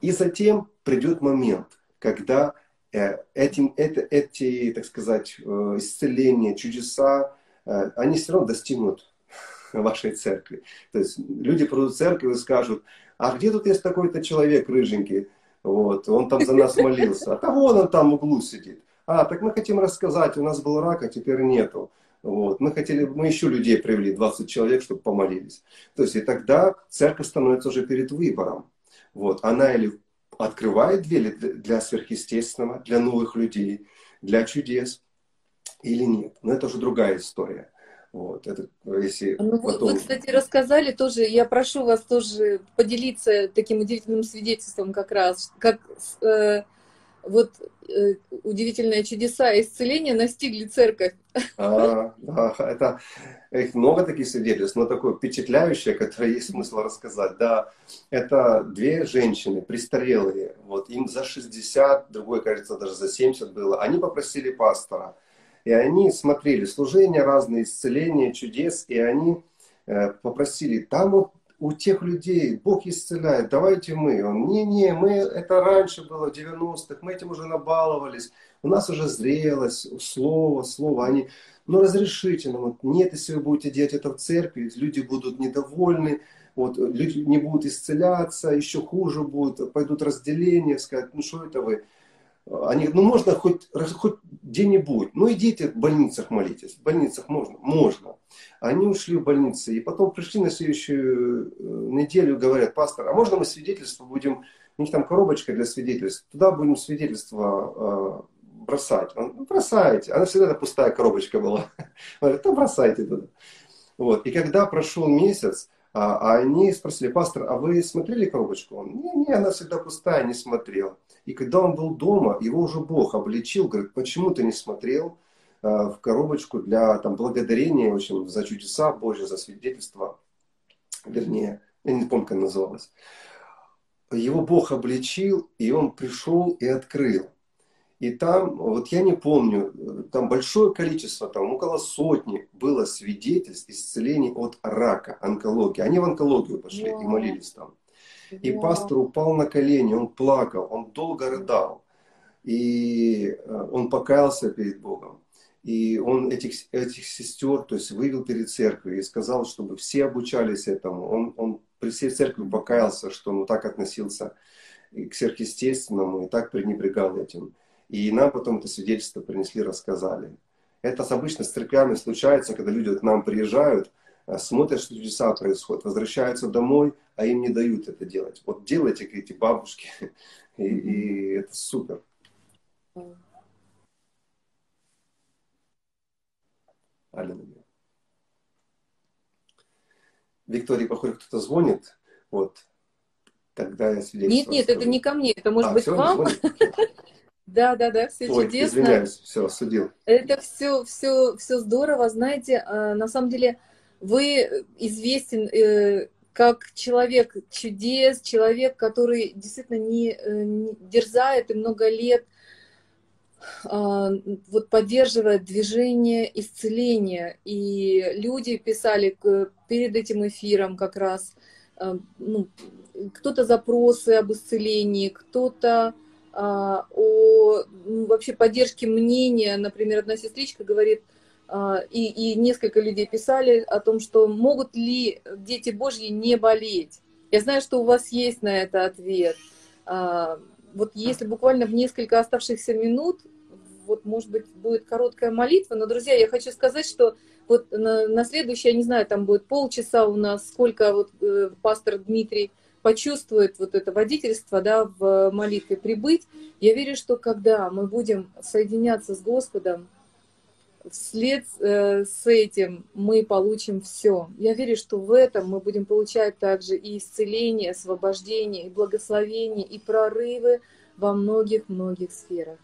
И затем придет момент, когда этим, это, эти, так сказать, исцеления, чудеса, они все равно достигнут вашей церкви. То есть люди придут в церковь и скажут, а где тут есть такой-то человек рыженький, вот, он там за нас молился, а вон он там в углу сидит. А, так мы хотим рассказать, у нас был рак, а теперь нету. Вот. Мы хотели, мы еще людей привели, 20 человек, чтобы помолились. То есть и тогда церковь становится уже перед выбором. Вот. Она или открывает двери для сверхъестественного, для новых людей, для чудес, или нет. Но это уже другая история. Вот, это, если ну, потом... Вы, кстати, рассказали тоже, я прошу вас тоже поделиться таким удивительным свидетельством как раз, как э, вот э, удивительные чудеса исцеления настигли церковь. А, да, это их много таких свидетельств, но такое впечатляющее, которое есть смысл рассказать. Да, это две женщины, престарелые, вот им за 60, другой, кажется, даже за 70 было. Они попросили пастора, и они смотрели служения, разные исцеления, чудес, и они э, попросили, вот у тех людей Бог исцеляет, давайте мы. Он, не-не, мы, это раньше было, в 90-х, мы этим уже набаловались, у нас уже зрелость, слово, слово. Они, ну разрешите нам, вот, нет, если вы будете делать это в церкви, люди будут недовольны, вот, люди не будут исцеляться, еще хуже будет, пойдут разделения, сказать, ну что это вы, они, ну можно хоть, хоть где-нибудь, ну идите в больницах молитесь, в больницах можно, можно. Они ушли в больницы и потом пришли на следующую э, неделю, говорят, пастор, а можно мы свидетельство будем, у них там коробочка для свидетельств, туда будем свидетельство э, бросать. Он, ну, бросайте. Она всегда пустая коробочка была. Он говорит, да бросайте туда. Вот. И когда прошел месяц, а, а они спросили, пастор, а вы смотрели коробочку? Он, не, не, она всегда пустая, не смотрел. И когда он был дома, его уже Бог обличил, говорит, почему ты не смотрел э, в коробочку для там, благодарения в общем, за чудеса Божьи, за свидетельство, вернее, я не помню, как она называлась. Его Бог обличил, и он пришел и открыл. И там, вот я не помню, там большое количество, там около сотни было свидетельств исцелений от рака, онкологии. Они в онкологию пошли и молились там. И пастор упал на колени, он плакал, он долго рыдал. И э, он покаялся перед Богом. И он этих, этих сестер, то есть вывел перед церковью и сказал, чтобы все обучались этому. Он, он при всей церкви покаялся, что он так относился к сверхъестественному и так пренебрегал этим. И нам потом это свидетельство принесли, рассказали. Это обычно с церквями случается, когда люди к нам приезжают, смотрят, что чудеса происходят, возвращаются домой, а им не дают это делать. Вот делайте, эти бабушки, и, и это супер. Аллилуйя. Виктория, похоже, кто-то звонит. Вот. Тогда я свидетельство Нет, нет, скажу. это не ко мне, это может а, быть вам. Да, да, да, все Ой, чудесно. Извиняюсь, все, судил. Это все, все, все здорово. Знаете, а, на самом деле вы известен э, как человек чудес, человек, который действительно не, э, не дерзает и много лет а, вот поддерживает движение исцеления. И люди писали перед этим эфиром как раз а, ну, кто-то запросы об исцелении, кто-то а, о ну, вообще поддержке мнения. Например, одна сестричка говорит, и, и несколько людей писали о том, что могут ли дети Божьи не болеть. Я знаю, что у вас есть на это ответ. А, вот если буквально в несколько оставшихся минут, вот, может быть, будет короткая молитва. Но, друзья, я хочу сказать, что вот на, на следующий, я не знаю, там будет полчаса у нас, сколько вот э, пастор Дмитрий почувствует вот это водительство да, в молитве прибыть. Я верю, что когда мы будем соединяться с Господом, вслед э, с этим мы получим все. Я верю, что в этом мы будем получать также и исцеление, освобождение, и благословение, и прорывы во многих-многих сферах.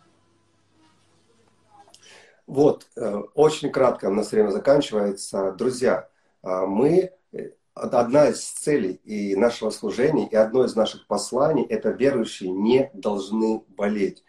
Вот, э, очень кратко у нас время заканчивается. Друзья, э, мы, одна из целей и нашего служения, и одно из наших посланий, это верующие не должны болеть.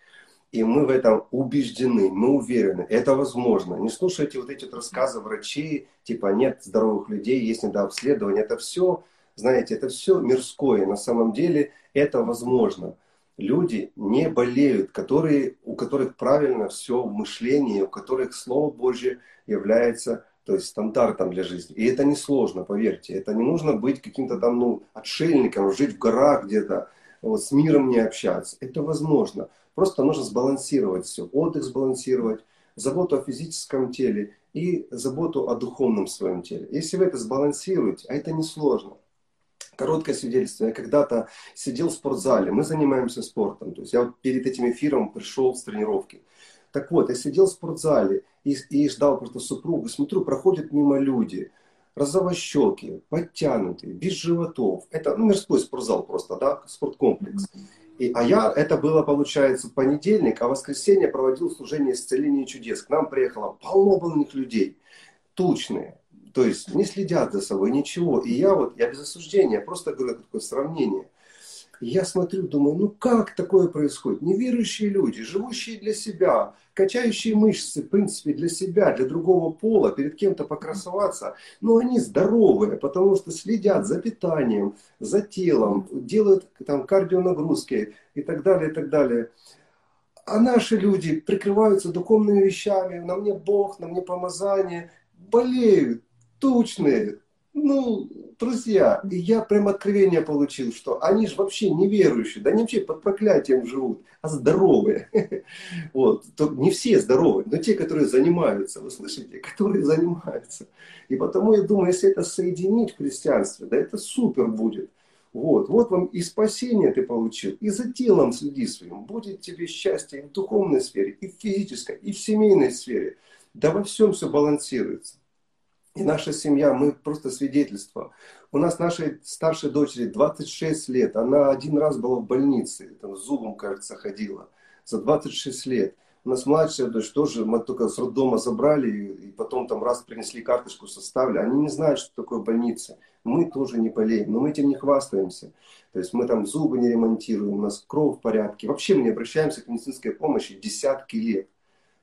И мы в этом убеждены, мы уверены, это возможно. Не слушайте вот эти вот рассказы врачей, типа нет здоровых людей, есть недообследование. Это все, знаете, это все мирское. На самом деле это возможно. люди не болеют, которые, у которых правильно все в мышлении, у которых Слово Божье является то есть стандартом для жизни. И это не сложно, поверьте. Это не нужно быть каким-то там, ну, отшельником, жить в горах где-то, вот, с миром не общаться. Это возможно. Просто нужно сбалансировать все. Отдых сбалансировать, заботу о физическом теле и заботу о духовном своем теле. Если вы это сбалансируете, а это несложно. Короткое свидетельство. Я когда-то сидел в спортзале, мы занимаемся спортом. То есть я вот перед этим эфиром пришел с тренировки. Так вот, я сидел в спортзале и, и ждал просто супругу. Смотрю, проходят мимо люди. Розовощеки, подтянутые, без животов. Это ну, мирской спортзал просто, да, спорткомплекс. И, а я, это было, получается, понедельник, а воскресенье проводил служение исцеления чудес. К нам приехало полно больных людей, тучные, то есть не следят за собой, ничего. И я вот, я без осуждения, просто говорю такое сравнение. Я смотрю, думаю, ну как такое происходит? Неверующие люди, живущие для себя, качающие мышцы, в принципе, для себя, для другого пола, перед кем-то покрасоваться, но они здоровые, потому что следят за питанием, за телом, делают там кардионагрузки и так далее, и так далее. А наши люди прикрываются духовными вещами, на мне Бог, на мне помазание, болеют, тучные. Ну, друзья, и я прям откровение получил, что они же вообще неверующие, да они вообще под проклятием живут, а здоровые. Вот. Не все здоровые, но те, которые занимаются, вы слышите, которые занимаются. И потому я думаю, если это соединить в христианстве, да это супер будет. Вот, вот вам и спасение ты получил, и за телом следи своим. Будет тебе счастье и в духовной сфере, и в физической, и в семейной сфере. Да во всем все балансируется. И наша семья, мы просто свидетельство. У нас нашей старшей дочери 26 лет. Она один раз была в больнице, там, с зубом, кажется, ходила. За 26 лет. У нас младшая дочь тоже, мы только с роддома забрали, и потом там раз принесли карточку, составили. Они не знают, что такое больница. Мы тоже не болеем, но мы этим не хвастаемся. То есть мы там зубы не ремонтируем, у нас кровь в порядке. Вообще мы не обращаемся к медицинской помощи десятки лет.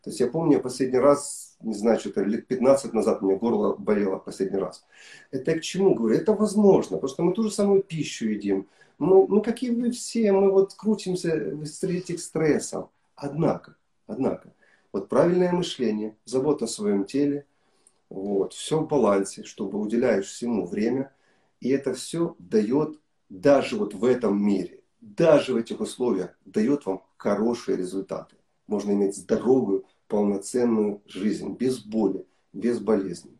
То есть я помню, последний раз, не знаю, что-то лет 15 назад у меня горло болело последний раз. Это я к чему говорю? Это возможно, потому что мы ту же самую пищу едим. Мы, мы как и вы все, мы вот крутимся среди этих стрессов. Однако, однако, вот правильное мышление, забота о своем теле, вот, все в балансе, чтобы уделяешь всему время, и это все дает даже вот в этом мире, даже в этих условиях, дает вам хорошие результаты. Можно иметь здоровую, полноценную жизнь, без боли, без болезней.